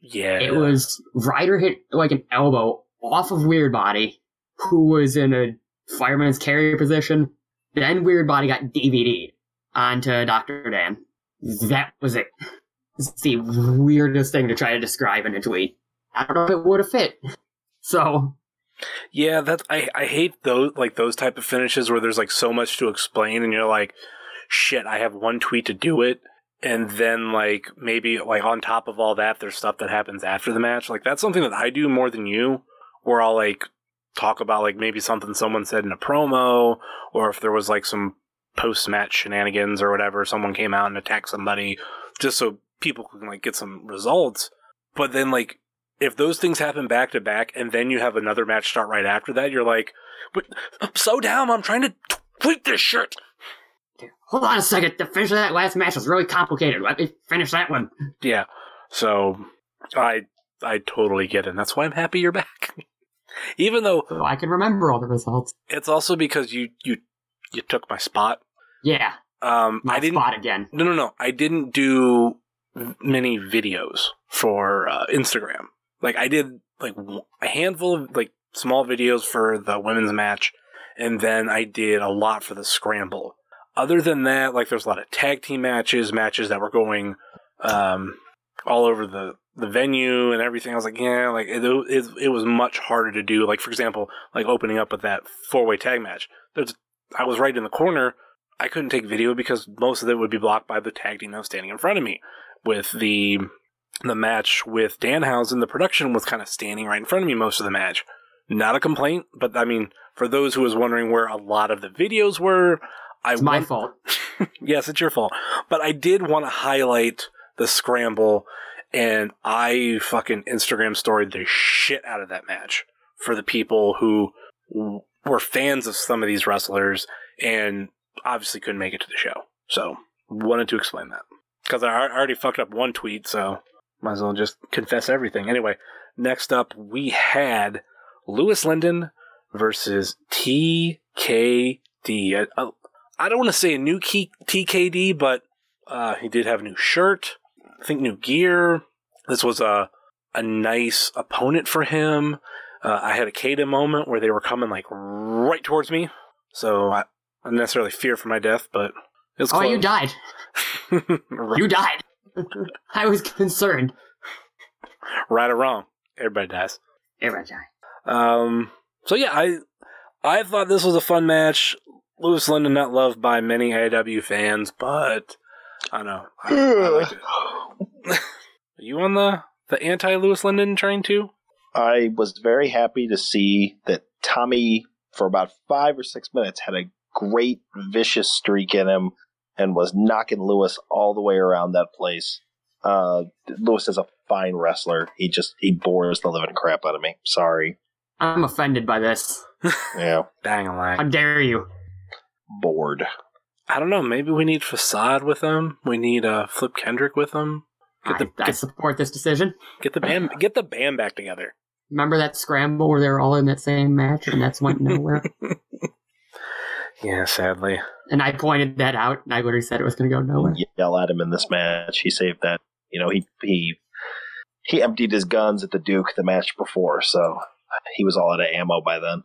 Yeah, It was Ryder hit like an elbow off of Weird Body, who was in a fireman's carry position. Then Weird Body got DVD'd onto Dr. Dan. That was it. It's the weirdest thing to try to describe in a tweet. I don't know if it would have fit. So, Yeah, that's I, I hate those like those type of finishes where there's like so much to explain and you're like, shit, I have one tweet to do it, and then like maybe like on top of all that, there's stuff that happens after the match. Like that's something that I do more than you, where I'll like talk about like maybe something someone said in a promo, or if there was like some post match shenanigans or whatever, someone came out and attacked somebody, just so people can like get some results. But then like if those things happen back to back and then you have another match start right after that, you're like, but I'm so down. I'm trying to tweak this shirt. hold on a second. The finish of that last match was really complicated. Let me finish that one. Yeah. So I I totally get it. And that's why I'm happy you're back. Even though So I can remember all the results. it's also because you you you took my spot. Yeah, Um my I didn't spot again. No, no, no. I didn't do many videos for uh, Instagram. Like I did like a handful of like small videos for the women's match, and then I did a lot for the scramble. Other than that, like there's a lot of tag team matches, matches that were going um, all over the the venue and everything. I was like, yeah, like it, it, it was much harder to do. Like for example, like opening up with that four way tag match. There's I was right in the corner. I couldn't take video because most of it would be blocked by the tag team that was standing in front of me. With the the match with Danhausen, the production was kind of standing right in front of me most of the match. Not a complaint, but I mean, for those who was wondering where a lot of the videos were, I It's my want- fault. yes, it's your fault. But I did want to highlight the scramble, and I fucking Instagram storied the shit out of that match for the people who were fans of some of these wrestlers and obviously couldn't make it to the show. So, wanted to explain that. Because I I already fucked up one tweet, so might as well just confess everything. Anyway, next up, we had Lewis Linden versus TKD. I, I- I don't want to say a new key, TKD, but uh, he did have a new shirt. I think new gear. This was a a nice opponent for him. Uh, I had a Kada moment where they were coming like right towards me, so I necessarily fear for my death, but it was Oh, close. you died. You died. I was concerned. right or wrong, everybody dies. Everybody died. Um, so yeah, I I thought this was a fun match. Lewis Linden not loved by many AW fans, but I don't know. I, I liked it. Are you on the the anti Lewis Linden train too? I was very happy to see that Tommy, for about five or six minutes, had a great vicious streak in him and was knocking Lewis all the way around that place. Uh, Lewis is a fine wrestler. He just he bores the living crap out of me. Sorry. I'm offended by this. Yeah, Dang a How dare you? bored. I don't know. Maybe we need Facade with him. We need uh, Flip Kendrick with him. Get the I, I support this decision. get the band get the band back together. Remember that scramble where they were all in that same match and that's went nowhere? Yeah, sadly. and I pointed that out and I literally said it was going to go nowhere. Yell at him in this match. He saved that. You know, he he he emptied his guns at the Duke the match before, so he was all out of ammo by then.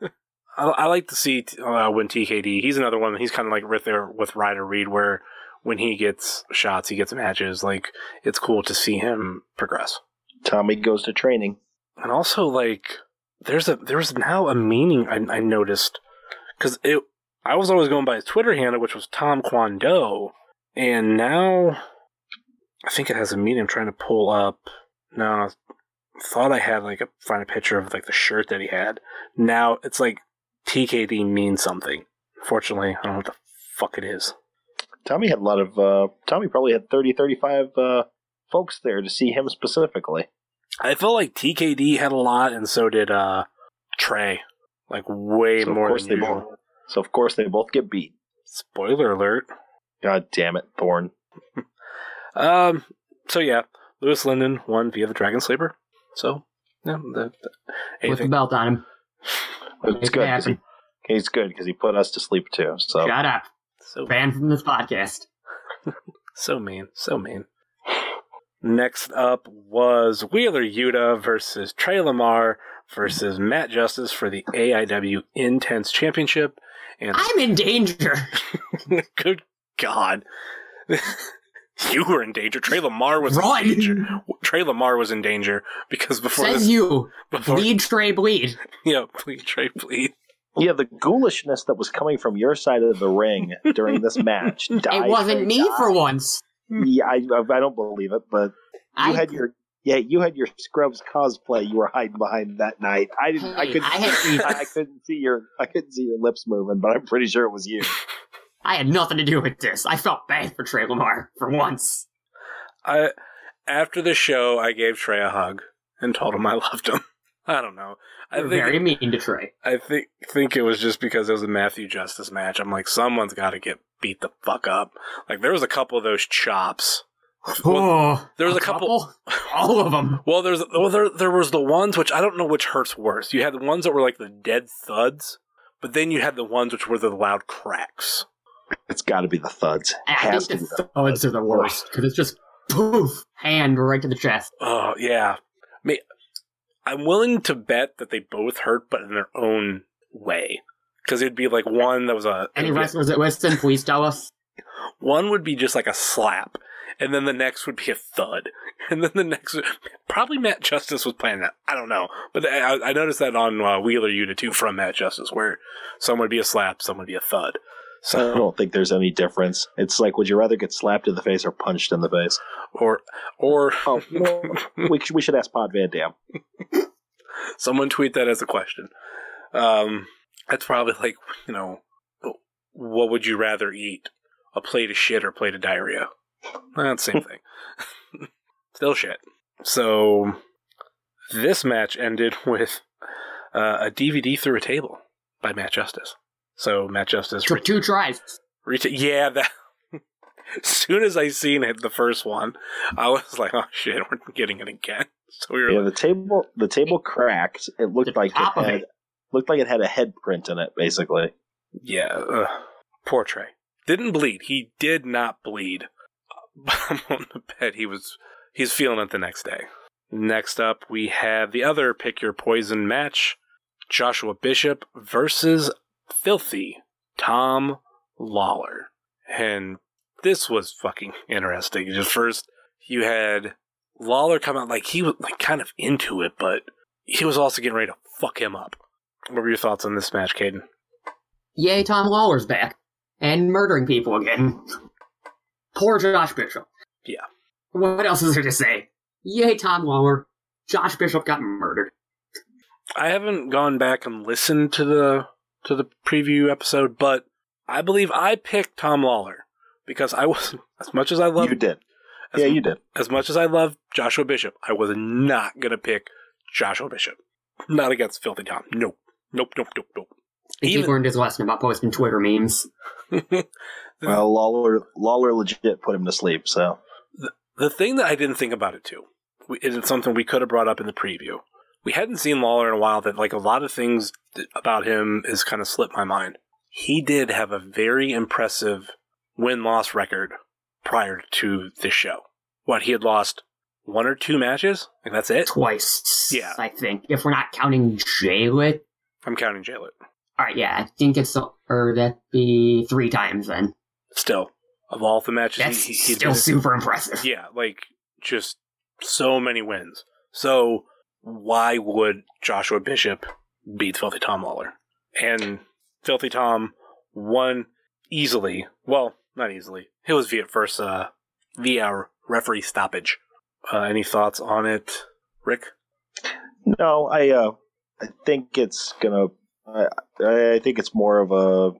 I, I like to see uh, when TKD. He's another one. He's kind of like right there with Ryder Reed, where when he gets shots, he gets matches. Like it's cool to see him progress. Tommy goes to training. And also, like there's a there's now a meaning I, I noticed because it. I was always going by his Twitter handle, which was Tom Kwando, and now I think it has a meaning. I'm trying to pull up. No, I thought I had like a find a picture of like the shirt that he had. Now it's like TKD means something. Fortunately, I don't know what the fuck it is. Tommy had a lot of uh Tommy probably had 30 35 uh folks there to see him specifically. I felt like TKD had a lot, and so did uh Trey. Like way So of more course than they both so of course they both get beat. Spoiler alert. God damn it, Thorn. Um. So yeah, Lewis Linden won via the Dragon Sleeper. So yeah, the, the, With the belt on him. It's Make it he, he's good because he put us to sleep too. So Shut up. So Banned from this podcast. so mean, so mean. Next up was Wheeler Yuta versus Trey Lamar versus Matt Justice for the AIW Intense Championship. And I'm in danger. good God, you were in danger. Trey Lamar was Run. in danger. Trey Lamar was in danger because before Says this, you. before Bleed, Trey, bleed. yeah, please, Trey, please. yeah, the ghoulishness that was coming from your side of the ring during this match. Died It wasn't me died. for once. Yeah, I, I don't believe it, but you I, had your yeah, you had your Scrubs cosplay you were hiding behind that night. I didn't. I couldn't. I had- I, I couldn't see your. I couldn't see your lips moving, but I'm pretty sure it was you. I had nothing to do with this. I felt bad for Trey Lamar for once. I after the show, I gave Trey a hug and told him I loved him. I don't know. I You're think very mean to Trey. I think think it was just because it was a Matthew Justice match. I'm like, someone's got to get beat the fuck up. Like there was a couple of those chops. Oh, there was a couple- All of them. Well, there's well there there was the ones which I don't know which hurts worse. You had the ones that were like the dead thuds, but then you had the ones which were the loud cracks. It's got to be the thuds. I Has to think be the thuds are the worst because it's just poof, hand right to the chest. Oh yeah, I mean, I'm willing to bet that they both hurt, but in their own way. Because it'd be like one that was a Any it'd be- wrestlers that listen, please tell us. one would be just like a slap, and then the next would be a thud, and then the next probably Matt Justice was playing that. I don't know, but I, I noticed that on uh, Wheeler Unit two from Matt Justice, where some would be a slap, some would be a thud. So I don't think there's any difference. It's like, would you rather get slapped in the face or punched in the face? or or Oh, know, we, should- we should ask Pod Van Dam. someone tweet that as a question. Um, that's probably like you know, what would you rather eat? A plate of shit or a plate of diarrhea? That's the same thing. Still shit. So this match ended with uh, a DVD through a table by Matt Justice. So Matt Justice, Took two tries. reta- yeah, that. as soon as I seen it, the first one, I was like, "Oh shit, we're getting it again." So we were Yeah, like, the table the table cracked. It looked like it had it. looked like it had a head print in it, basically. Yeah, uh, poor Trey. Didn't bleed. He did not bleed. I'm willing to bet he was he's feeling it the next day. Next up, we have the other pick your poison match: Joshua Bishop versus Filthy Tom Lawlor. And this was fucking interesting. Just first, you had Lawlor come out like he was like kind of into it, but he was also getting ready to fuck him up. What were your thoughts on this match, Caden? Yay, Tom Lawlor's back. And murdering people again. Poor Josh Bishop. Yeah. What else is there to say? Yay, Tom Lawlor. Josh Bishop got murdered. I haven't gone back and listened to the to the preview episode, but I believe I picked Tom Lawlor because I was as much as I love You did. as, Yeah, you did. as much as I love Joshua Bishop, I was not gonna pick Joshua Bishop. Not against Filthy Tom. Nope. Nope, nope, nope, nope. I he learned his lesson about posting Twitter memes. Well, Lawlor Lawlor legit put him to sleep. So The the thing that I didn't think about it too, we- and it's something we could have brought up in the preview. We hadn't seen Lawlor in a while. That like a lot of things about him is kind of slipped my mind. He did have a very impressive win loss record prior to this show. What he had lost one or two matches, like that's it. Twice. Yeah. I think. If we're not counting Jaylit. I'm counting Jaylet. Alright, yeah, I think it's, or that'd be three times then. Still, of all the matches, That's he, he, he still super impressive. Yeah, like just so many wins. So why would Joshua Bishop beat Filthy Tom Lawlor? And Filthy Tom won easily. Well, not easily. It was via first uh via referee stoppage. Uh, any thoughts on it, Rick? no, I uh, I think it's gonna. I I think it's more of a.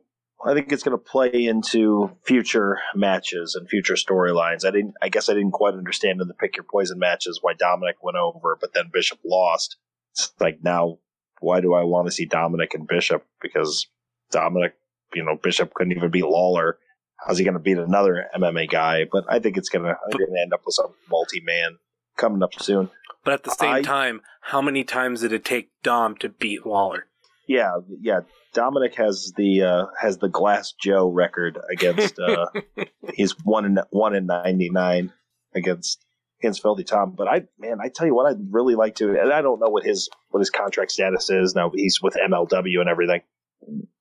I think it's gonna play into future matches and future storylines. I didn't. I guess I didn't quite understand in the pick your poison matches why Dominic went over, but then Bishop lost. It's like now, why do I want to see Dominic and Bishop? Because Dominic, you know, Bishop couldn't even beat Lawlor. How's he going to beat another MMA guy? But I think it's going to going to end up with some multi man coming up soon. But at the same I- time, how many times did it take Dom to beat Lawlor? Yeah, yeah. Dominic has the uh, has the Glass Joe record against. Uh, he's one in one in ninety nine against against Filthy Tom. But I man, I tell you what, I'd really like to. And I don't know what his what his contract status is now. He's with MLW and everything.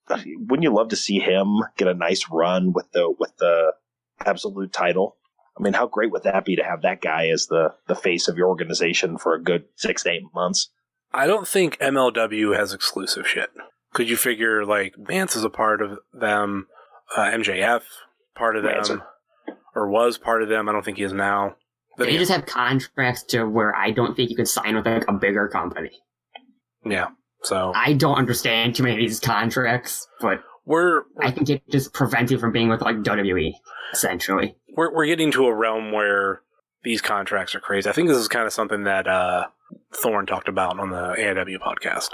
Wouldn't you love to see him get a nice run with the with the absolute title? I mean, how great would that be to have that guy as the the face of your organization for a good six to eight months? I don't think MLW has exclusive shit. Could you figure like Vance is a part of them, uh, MJF part of them, or was part of them? I don't think he is now. But They yeah, just have contracts to where I don't think you could sign with like a bigger company. yeah. So I don't understand too many of these contracts, but we're I think it just prevents you from being with like WWE, essentially. we're we're getting to a realm where these contracts are crazy. I think this is kind of something that uh, Thorne talked about on the AIW podcast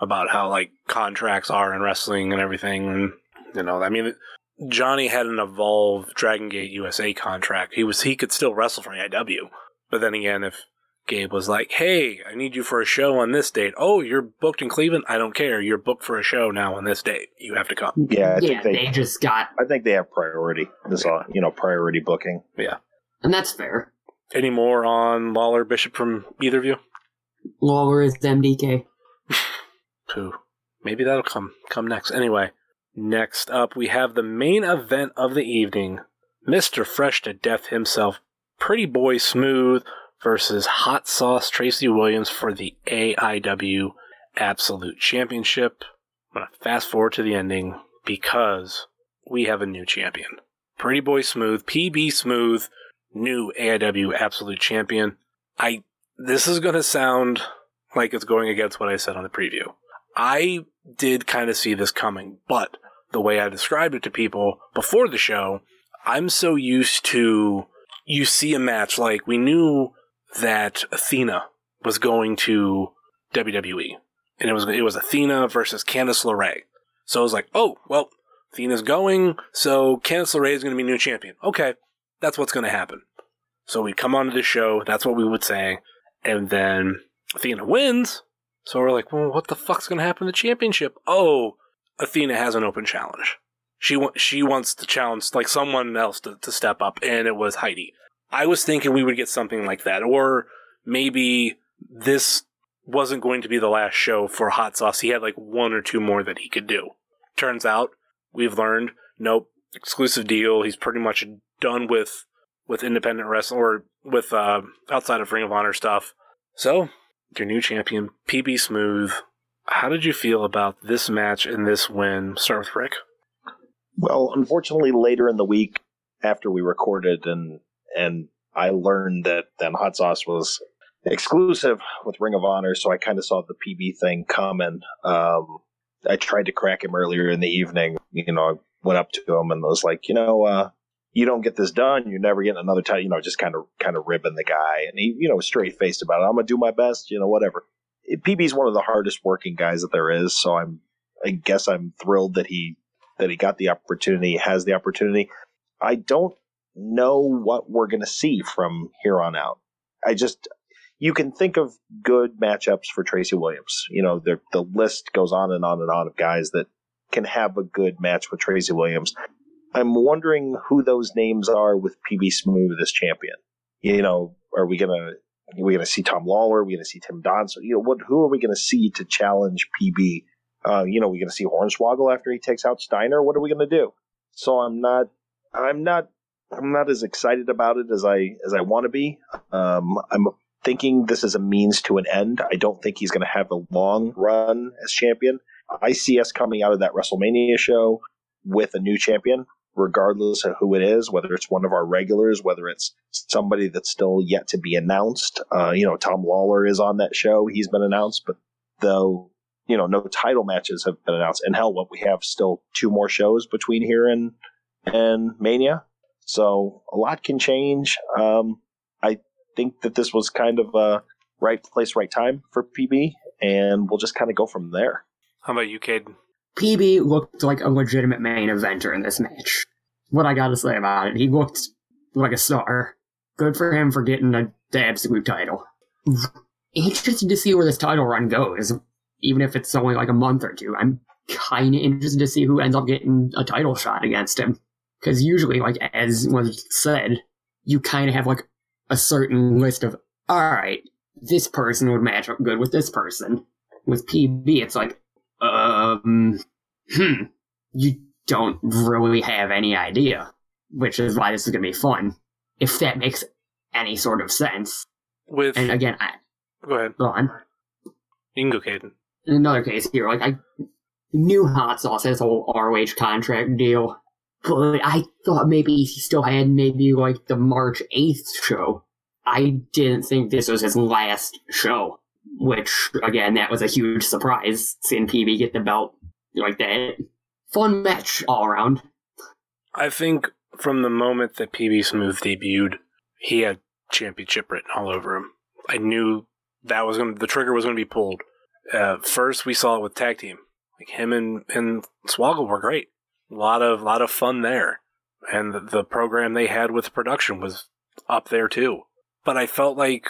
about how like contracts are in wrestling and everything, and you know, I mean, Johnny had an Evolve Dragon Gate USA contract. He was he could still wrestle for AIW, but then again, if Gabe was like, "Hey, I need you for a show on this date," oh, you're booked in Cleveland. I don't care. You're booked for a show now on this date. You have to come. Yeah, I yeah, think they, they. just got, I think they have priority. This, uh, you know, priority booking. Yeah, and that's fair. Any more on Lawlor Bishop from either of you? Lawlor is MDK. Pooh. Maybe that'll come come next. Anyway, next up we have the main event of the evening. Mr. Fresh to Death himself, Pretty Boy Smooth versus Hot Sauce Tracy Williams for the AIW Absolute Championship. I'm gonna fast forward to the ending because we have a new champion. Pretty Boy Smooth, PB Smooth, new AIW Absolute Champion. I this is gonna sound like it's going against what I said on the preview. I did kind of see this coming, but the way I described it to people before the show, I'm so used to you see a match like we knew that Athena was going to WWE, and it was it was Athena versus Candice LeRae. So I was like, oh well, Athena's going, so Candice LeRae is going to be new champion. Okay, that's what's going to happen. So we come onto the show, that's what we would say, and then Athena wins. So we're like, well, what the fuck's going to happen in the championship? Oh, Athena has an open challenge. She wa- she wants to challenge like someone else to, to step up, and it was Heidi. I was thinking we would get something like that, or maybe this wasn't going to be the last show for Hot Sauce. He had like one or two more that he could do. Turns out we've learned, nope, exclusive deal. He's pretty much done with with independent wrestling or with uh, outside of Ring of Honor stuff. So, your new champion, PB Smooth. How did you feel about this match and this win? Start with Rick. Well, unfortunately, later in the week after we recorded and and I learned that then Hot Sauce was exclusive with Ring of Honor, so I kind of saw the PB thing coming. Um, I tried to crack him earlier in the evening. You know, I went up to him and was like, you know, uh, you don't get this done, you're never getting another title. You know, just kind of kind of ribbing the guy, and he, you know, straight faced about it. I'm gonna do my best. You know, whatever. PB's one of the hardest working guys that there is, so I'm. I guess I'm thrilled that he that he got the opportunity, has the opportunity. I don't know what we're going to see from here on out. I just, you can think of good matchups for Tracy Williams. You know, the, the list goes on and on and on of guys that can have a good match with Tracy Williams. I'm wondering who those names are with PB Smooth as champion. You know, are we to, are we to see Tom Lawler? Are we to see Tim Donst? You know, what, who are we to see to challenge PB? Uh, you know, are we to see Hornswoggle after he takes out Steiner? What are we to do? So I'm not, I'm not, I'm not as excited about it as I as I want to be. Um, I'm thinking this is a means to an end. I don't think he's going to have a long run as champion. I see us coming out of that WrestleMania show with a new champion, regardless of who it is, whether it's one of our regulars, whether it's somebody that's still yet to be announced. Uh, you know, Tom Lawler is on that show; he's been announced, but though you know, no title matches have been announced. And hell, what we have still two more shows between here and and Mania, so a lot can change. Um, I think that this was kind of a right place, right time for PB, and we'll just kind of go from there. How about you, Caden? PB looked like a legitimate main eventer in this match. What I gotta say about it, he looked like a star. Good for him for getting a, the absolute title. Interested to see where this title run goes, even if it's only like a month or two. I'm kind of interested to see who ends up getting a title shot against him. Because usually, like as was said, you kind of have like a certain list of, all right, this person would match up good with this person. With PB, it's like, um, hmm, you don't really have any idea, which is why this is gonna be fun, if that makes any sort of sense. With And again, I, go ahead, go on. you can go, Caden. in another case here, like I knew Hot Sauce has a whole ROH contract deal, but I thought maybe he still had maybe like the March 8th show. I didn't think this was his last show, which again, that was a huge surprise seeing PB get the belt like that. Fun match all around. I think from the moment that PB Smooth debuted, he had championship written all over him. I knew that was going the trigger was going to be pulled. Uh, first, we saw it with tag team. Like him and, and Swoggle were great. A lot of, lot of fun there. And the, the program they had with production was up there too. But I felt like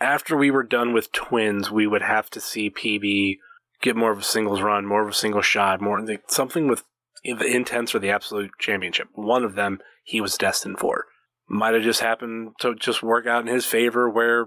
after we were done with twins, we would have to see PB get more of a singles run, more of a single shot, more something with the intense or the absolute championship. One of them he was destined for. Might have just happened to just work out in his favor, where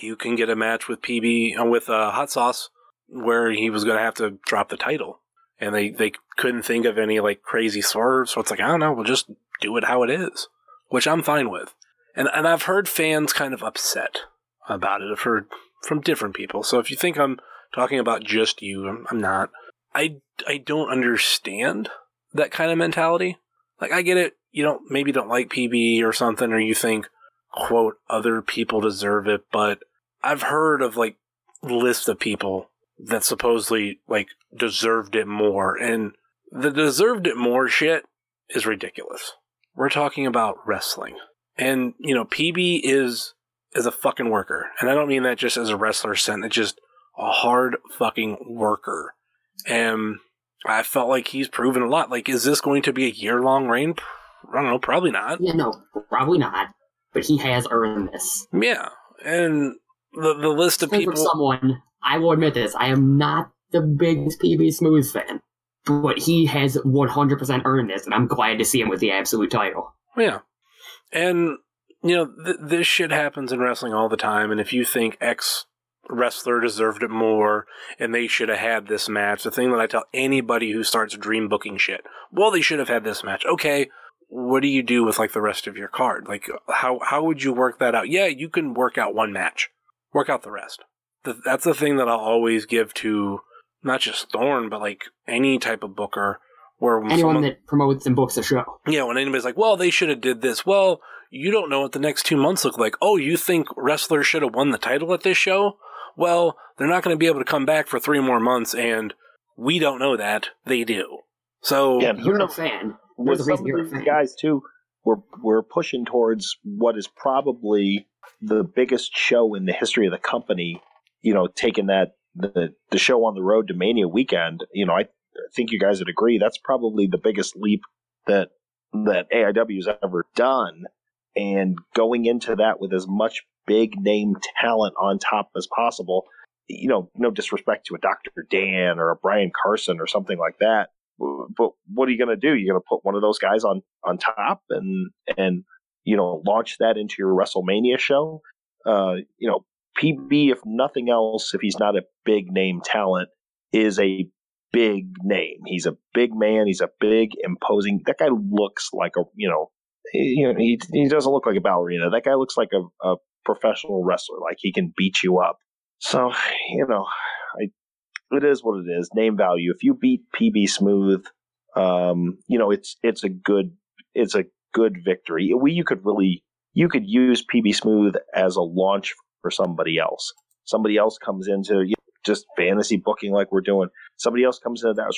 you can get a match with PB uh, with uh, Hot Sauce, where he was going to have to drop the title, and they they couldn't think of any like crazy swerves. So it's like I don't know, we'll just do it how it is, which I'm fine with. And and I've heard fans kind of upset about it. I've heard from different people. So if you think I'm talking about just you, I'm, I'm not. I I don't understand that kind of mentality. Like I get it, you don't maybe don't like PB or something, or you think quote other people deserve it, but I've heard of like lists of people that supposedly like deserved it more, and the deserved it more shit is ridiculous. We're talking about wrestling, and you know PB is is a fucking worker, and I don't mean that just as a wrestler sense. It just a hard fucking worker, and I felt like he's proven a lot. Like, is this going to be a year long reign? I don't know. Probably not. Yeah, no, probably not. But he has earned this. Yeah, and the the list of people. someone, I will admit this, I am not the biggest PB Smooth fan, but he has 100% earned this, and I'm glad to see him with the absolute title. Yeah, and you know th- this shit happens in wrestling all the time. And if you think X wrestler deserved it more and they should have had this match. The thing that I tell anybody who starts dream booking shit, well, they should have had this match. Okay, what do you do with like the rest of your card? Like, how how would you work that out? Yeah, you can work out one match, work out the rest. Th- That's the thing that I'll always give to not just Thorne, but like any type of booker. Where Anyone someone, that promotes and books a show. yeah, when anybody's like, well, they should have did this. Well, you don't know what the next two months look like. Oh, you think wrestlers should have won the title at this show? Well, they're not going to be able to come back for three more months, and we don't know that. They do. So, Yeah, You're a knows? fan. There's with a reason some you're a of these fan. guys too, we're we're pushing towards what is probably the biggest show in the history of the company. You know, taking that the the show on the road to Mania weekend. You know, I think you guys would agree that's probably the biggest leap that that AIW's ever done. And going into that with as much big name talent on top as possible, you know, no disrespect to a Dr. Dan or a Brian Carson or something like that but what are you going to do? You're going to put one of those guys on on top and and you know launch that into your WrestleMania show. Uh, you know, PB, if nothing else, if he's not a big name talent, is a big name. He's a big man. He's a big, imposing. That guy looks like a you know, he, he he doesn't look like a ballerina. That guy looks like a, a professional wrestler. Like he can beat you up. So you know, I it is what it is. Name value. If you beat PB Smooth, um, you know it's it's a good it's a good victory. We you could really you could use PB Smooth as a launch for somebody else. Somebody else comes into you know, just fantasy booking like we're doing. Somebody else comes into that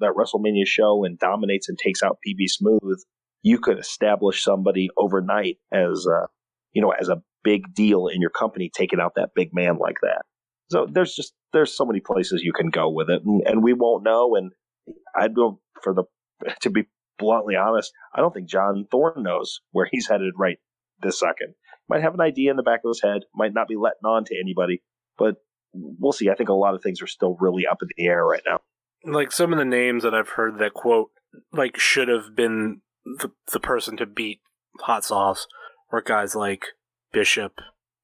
that WrestleMania show and dominates and takes out PB Smooth. You could establish somebody overnight as a you know as a big deal in your company, taking out that big man like that. So there's just there's so many places you can go with it, and, and we won't know. And I don't for the to be bluntly honest, I don't think John Thorne knows where he's headed right this second. Might have an idea in the back of his head, might not be letting on to anybody, but we'll see. I think a lot of things are still really up in the air right now. like some of the names that I've heard that quote like should have been the the person to beat Hot Sauce or guys like Bishop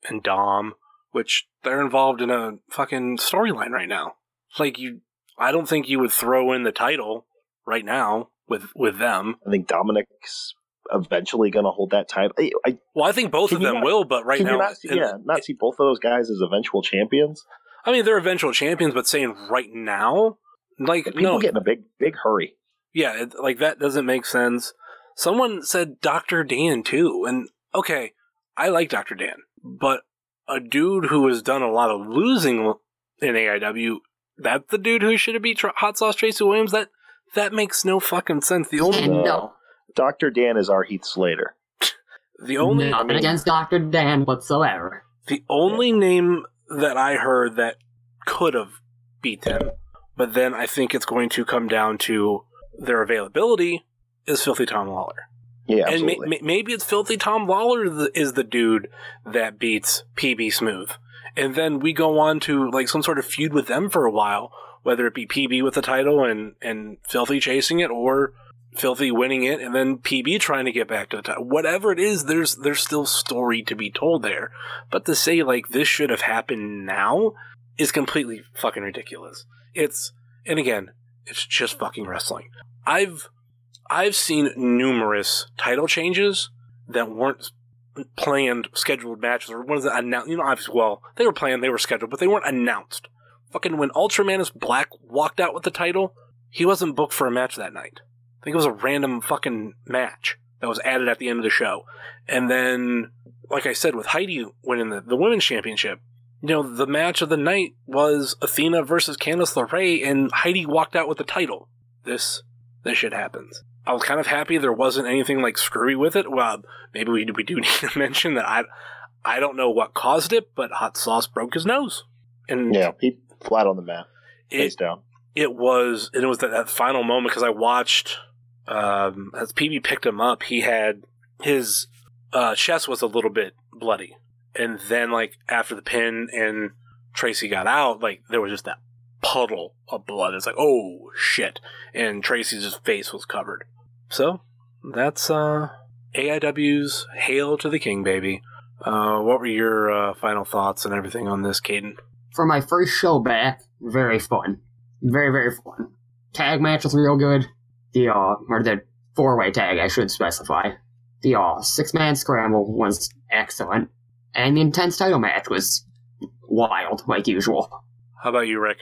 and Dom, which they're involved in a fucking storyline right now. Like you, I don't think you would throw in the title right now with with them. I think Dominic's eventually going to hold that title. I, I Well, I think both of them not- will, but right now, not see, yeah, not see both of those guys as eventual champions. I mean, they're eventual champions, but saying right now, like People no, get in a big big hurry. Yeah, it, like that doesn't make sense. Someone said Dr. Dan too, and okay, I like Dr. Dan, but a dude who has done a lot of losing in AIW, that's the dude who should have beat Hot Sauce Tracy Williams. That that makes no fucking sense. The only No. no, Doctor Dan is our Heath Slater. the only nothing against Dr. Dan whatsoever. the only name that I heard that could have beat them, but then I think it's going to come down to their availability is Filthy Tom Lawler. Yeah, and ma- maybe it's filthy Tom Lawler is the dude that beats PB Smooth, and then we go on to like some sort of feud with them for a while, whether it be PB with the title and and Filthy chasing it, or Filthy winning it, and then PB trying to get back to the title. Whatever it is, there's there's still story to be told there. But to say like this should have happened now is completely fucking ridiculous. It's and again, it's just fucking wrestling. I've I've seen numerous title changes that weren't planned, scheduled matches, or ones that announced. You know, obviously, well, they were planned, they were scheduled, but they weren't announced. Fucking when Ultramantis Black walked out with the title, he wasn't booked for a match that night. I think it was a random fucking match that was added at the end of the show. And then, like I said, with Heidi winning the, the women's championship, you know, the match of the night was Athena versus Candice LeRae, and Heidi walked out with the title. This this shit happens. I was kind of happy there wasn't anything like screwy with it. Well, maybe we, we do need to mention that I I don't know what caused it, but Hot Sauce broke his nose, and yeah, he flat on the mat, face it down. it was and it was that, that final moment because I watched um, as PB picked him up. He had his uh, chest was a little bit bloody, and then like after the pin and Tracy got out, like there was just that puddle of blood. It's like oh shit, and Tracy's face was covered. So that's uh, AIW's "Hail to the King, baby." Uh, what were your uh, final thoughts and everything on this, Caden? for my first show back, very fun. Very, very fun. Tag match was real good. The, uh, or the four way tag, I should specify. The, uh, six man scramble was excellent. And the intense title match was wild, like usual. How about you, Rick?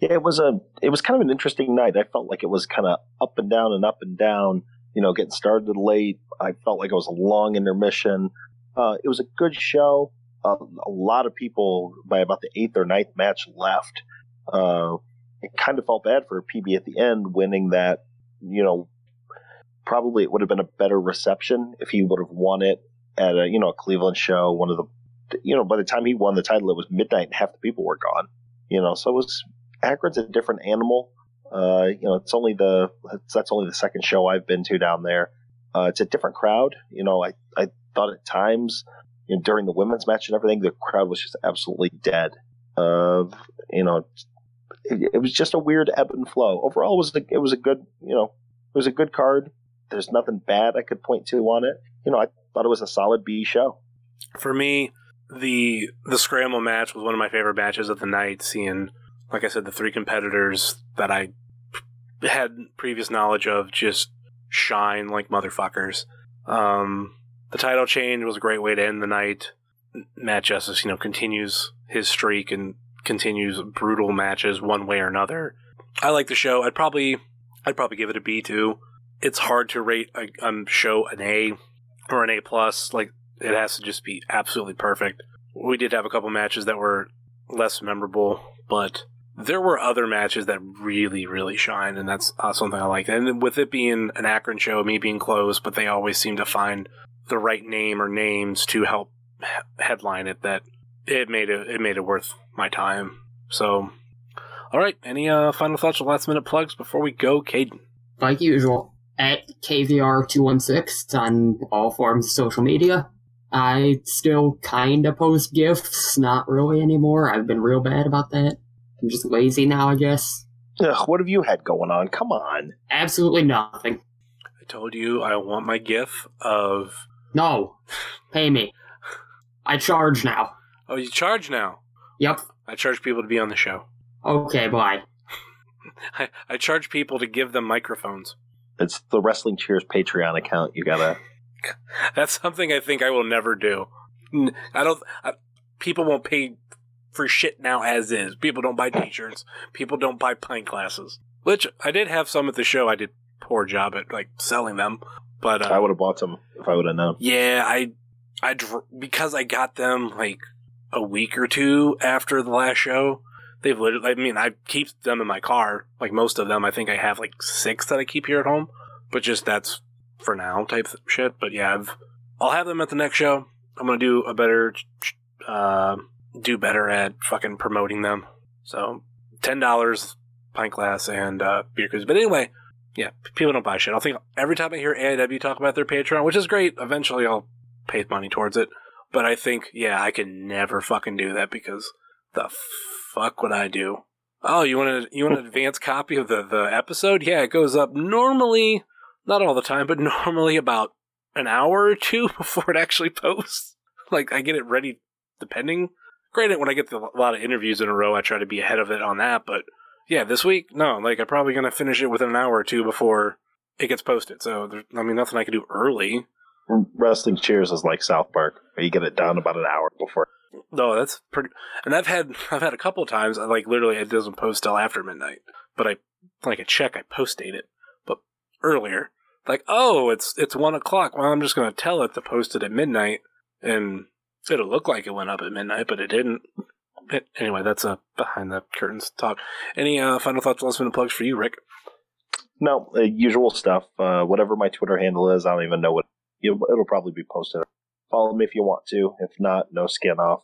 Yeah, it was a it was kind of an interesting night. I felt like it was kind of up and down and up and down. You know, getting started late. I felt like it was a long intermission. Uh, it was a good show. Uh, a lot of people by about the eighth or ninth match left. Uh, it kind of felt bad for PB at the end winning that. You know, probably it would have been a better reception if he would have won it at a you know a Cleveland show. One of the you know by the time he won the title, it was midnight and half the people were gone. You know, so it was Akron's a different animal. Uh, you know, it's only the that's only the second show I've been to down there. Uh, it's a different crowd. You know, I I thought at times you know, during the women's match and everything, the crowd was just absolutely dead. Uh, you know, it, it was just a weird ebb and flow. Overall, it was a, it was a good you know it was a good card. There's nothing bad I could point to on it. You know, I thought it was a solid B show. For me, the the scramble match was one of my favorite matches of the night. Seeing, like I said, the three competitors that I had previous knowledge of just shine like motherfuckers. Um, the title change was a great way to end the night. Matt Justice, you know, continues his streak and continues brutal matches one way or another. I like the show. I'd probably, I'd probably give it a B too. It's hard to rate a um, show an A or an A plus. Like it has to just be absolutely perfect. We did have a couple matches that were less memorable, but there were other matches that really, really shined, and that's uh, something I liked. And with it being an Akron show, me being close, but they always seem to find the right name or names to help headline it. That it made it it made it worth my time. So, all right. Any uh, final thoughts or last minute plugs before we go, Caden? Like usual, at KVR216 on all forms of social media. I still kinda post gifts, not really anymore. I've been real bad about that. I'm just lazy now, I guess. Ugh, what have you had going on? Come on. Absolutely nothing. I told you I want my GIF of. No. Pay me. I charge now. Oh, you charge now. Yep. I charge people to be on the show. Okay, bye. I, I charge people to give them microphones. It's the Wrestling Cheers Patreon account. You gotta. That's something I think I will never do. I don't. I, people won't pay for shit now as is. People don't buy t-shirts. People don't buy pint glasses. Which I did have some at the show. I did poor job at like selling them, but uh, I would have bought some if I would have known. yeah, I I dr- because I got them like a week or two after the last show. They've literally. I mean, I keep them in my car. Like most of them, I think I have like six that I keep here at home. But just that's for now type shit. But yeah, I've, I'll have them at the next show. I'm gonna do a better, uh, do better at fucking promoting them. So ten dollars pint glass and uh, beer koozies. But anyway, yeah, people don't buy shit. I think every time I hear AIW talk about their Patreon, which is great, eventually I'll pay money towards it. But I think, yeah, I can never fucking do that because the fuck would I do? Oh, you want to you want an advance copy of the the episode? Yeah, it goes up normally, not all the time, but normally about an hour or two before it actually posts. Like I get it ready, depending. Granted, when I get the, a lot of interviews in a row, I try to be ahead of it on that. But yeah, this week, no, like I'm probably gonna finish it within an hour or two before it gets posted. So there's, I mean, nothing I can do early. Wrestling Cheers is like South Park, where you get it done about an hour before. No, that's pretty. And I've had I've had a couple of times. Like literally, it doesn't post till after midnight. But I like a check. I post date it, but earlier. Like, oh, it's it's one o'clock. Well, I'm just gonna tell it to post it at midnight, and it'll look like it went up at midnight, but it didn't. Anyway, that's a behind the curtains talk. Any uh, final thoughts, last minute plugs for you, Rick? No, uh, usual stuff. Uh, whatever my Twitter handle is, I don't even know what. It'll, it'll probably be posted. Follow me if you want to. If not, no skin off.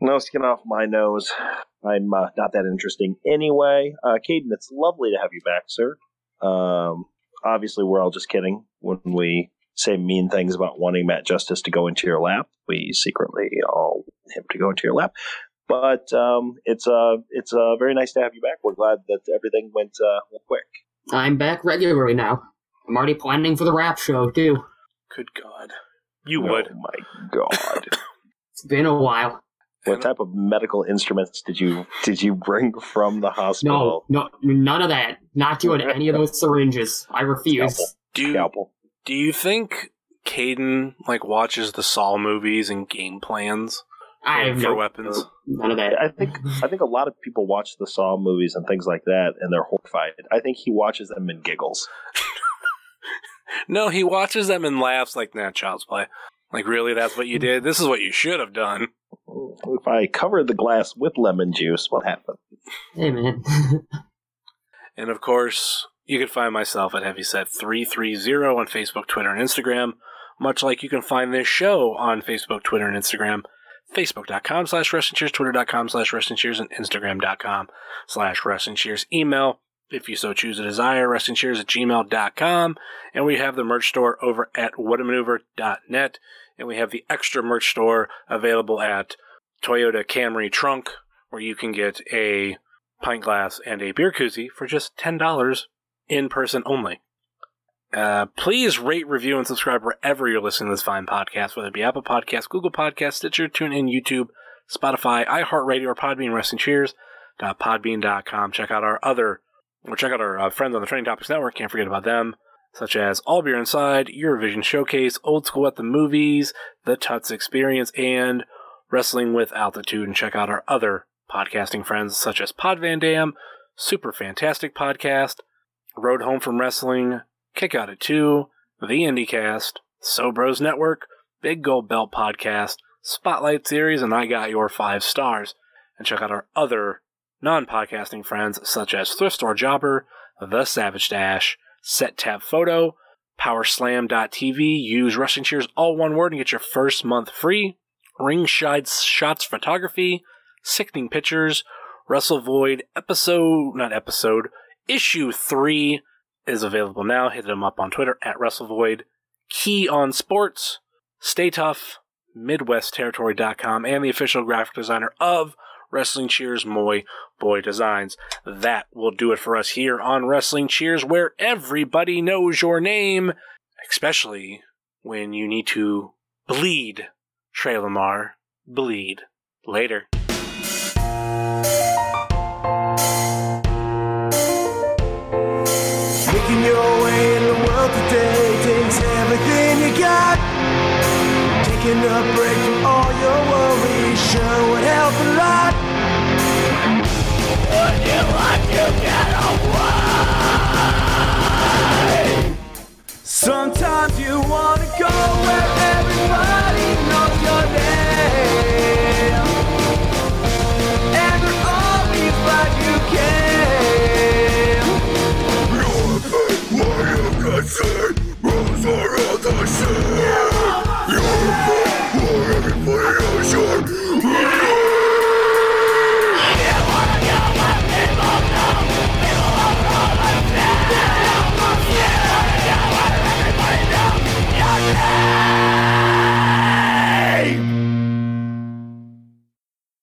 No skin off my nose. I'm uh, not that interesting anyway. Uh, Caden, it's lovely to have you back, sir. Um, obviously, we're all just kidding when we say mean things about wanting Matt Justice to go into your lap. We secretly all want him to go into your lap. But um, it's uh, it's uh, very nice to have you back. We're glad that everything went uh, went quick. I'm back regularly now. I'm already planning for the rap show, too. Good God, you would. Oh my god. It's been a while. What type of medical instruments did you did you bring from the hospital? no, no, none of that. Not doing any of those syringes. I refuse. Scalpel. Do you, Scalpel. do you think Caden like watches the Saw movies and game plans I have for no, weapons? none of that. I think I think a lot of people watch the Saw movies and things like that, and they're horrified. I think he watches them and giggles. No, he watches them and laughs like, nah, child's play. Like, really, that's what you did? This is what you should have done. If I covered the glass with lemon juice, what happened? Hey man. And of course, you can find myself at Heavyset330 on Facebook, Twitter, and Instagram, much like you can find this show on Facebook, Twitter, and Instagram. Facebook.com slash wrestling cheers, Twitter.com slash wrestling cheers, and Instagram.com slash wrestling cheers. Email, if you so choose a desire, wrestling cheers at gmail.com. And we have the merch store over at whatamaneuver.net. And we have the extra merch store available at Toyota Camry Trunk, where you can get a pint glass and a beer koozie for just $10 in person only. Uh, please rate, review, and subscribe wherever you're listening to this fine podcast, whether it be Apple Podcasts, Google Podcasts, Stitcher, TuneIn, YouTube, Spotify, iHeartRadio, or Podbean, Wrestling Cheers. Podbean.com. Check out our other, or check out our uh, friends on the Training Topics Network. Can't forget about them, such as All Beer Inside, Eurovision Showcase, Old School at the Movies, The Tuts Experience, and Wrestling with Altitude. And check out our other podcasting friends, such as Pod Van Dam, Super Fantastic Podcast, Road Home from Wrestling, Kick Out at 2, The IndieCast, So Bros Network, Big Gold Belt Podcast, Spotlight Series, and I Got Your Five Stars. And check out our other non podcasting friends such as Thrift Store Jobber, The Savage Dash, Set Tab Photo, Powerslam.tv. Use Wrestling Cheers all one word and get your first month free. Ringside Shots Photography, Sickening Pictures, Russell Void episode, not episode, issue 3 is available now. Hit them up on Twitter at Russell Void, Key on Sports, Stay Tough, MidwestTerritory.com, and the official graphic designer of Wrestling Cheers, Moy Boy Designs. That will do it for us here on Wrestling Cheers, where everybody knows your name, especially when you need to bleed. Trey Lamar, bleed. Later. Making your way in the world today takes everything you got. Taking a break Sometimes you wanna go where everybody knows your name. And they're always glad you came You're why you can't see, Rules are all the same You're fake, why everybody knows your name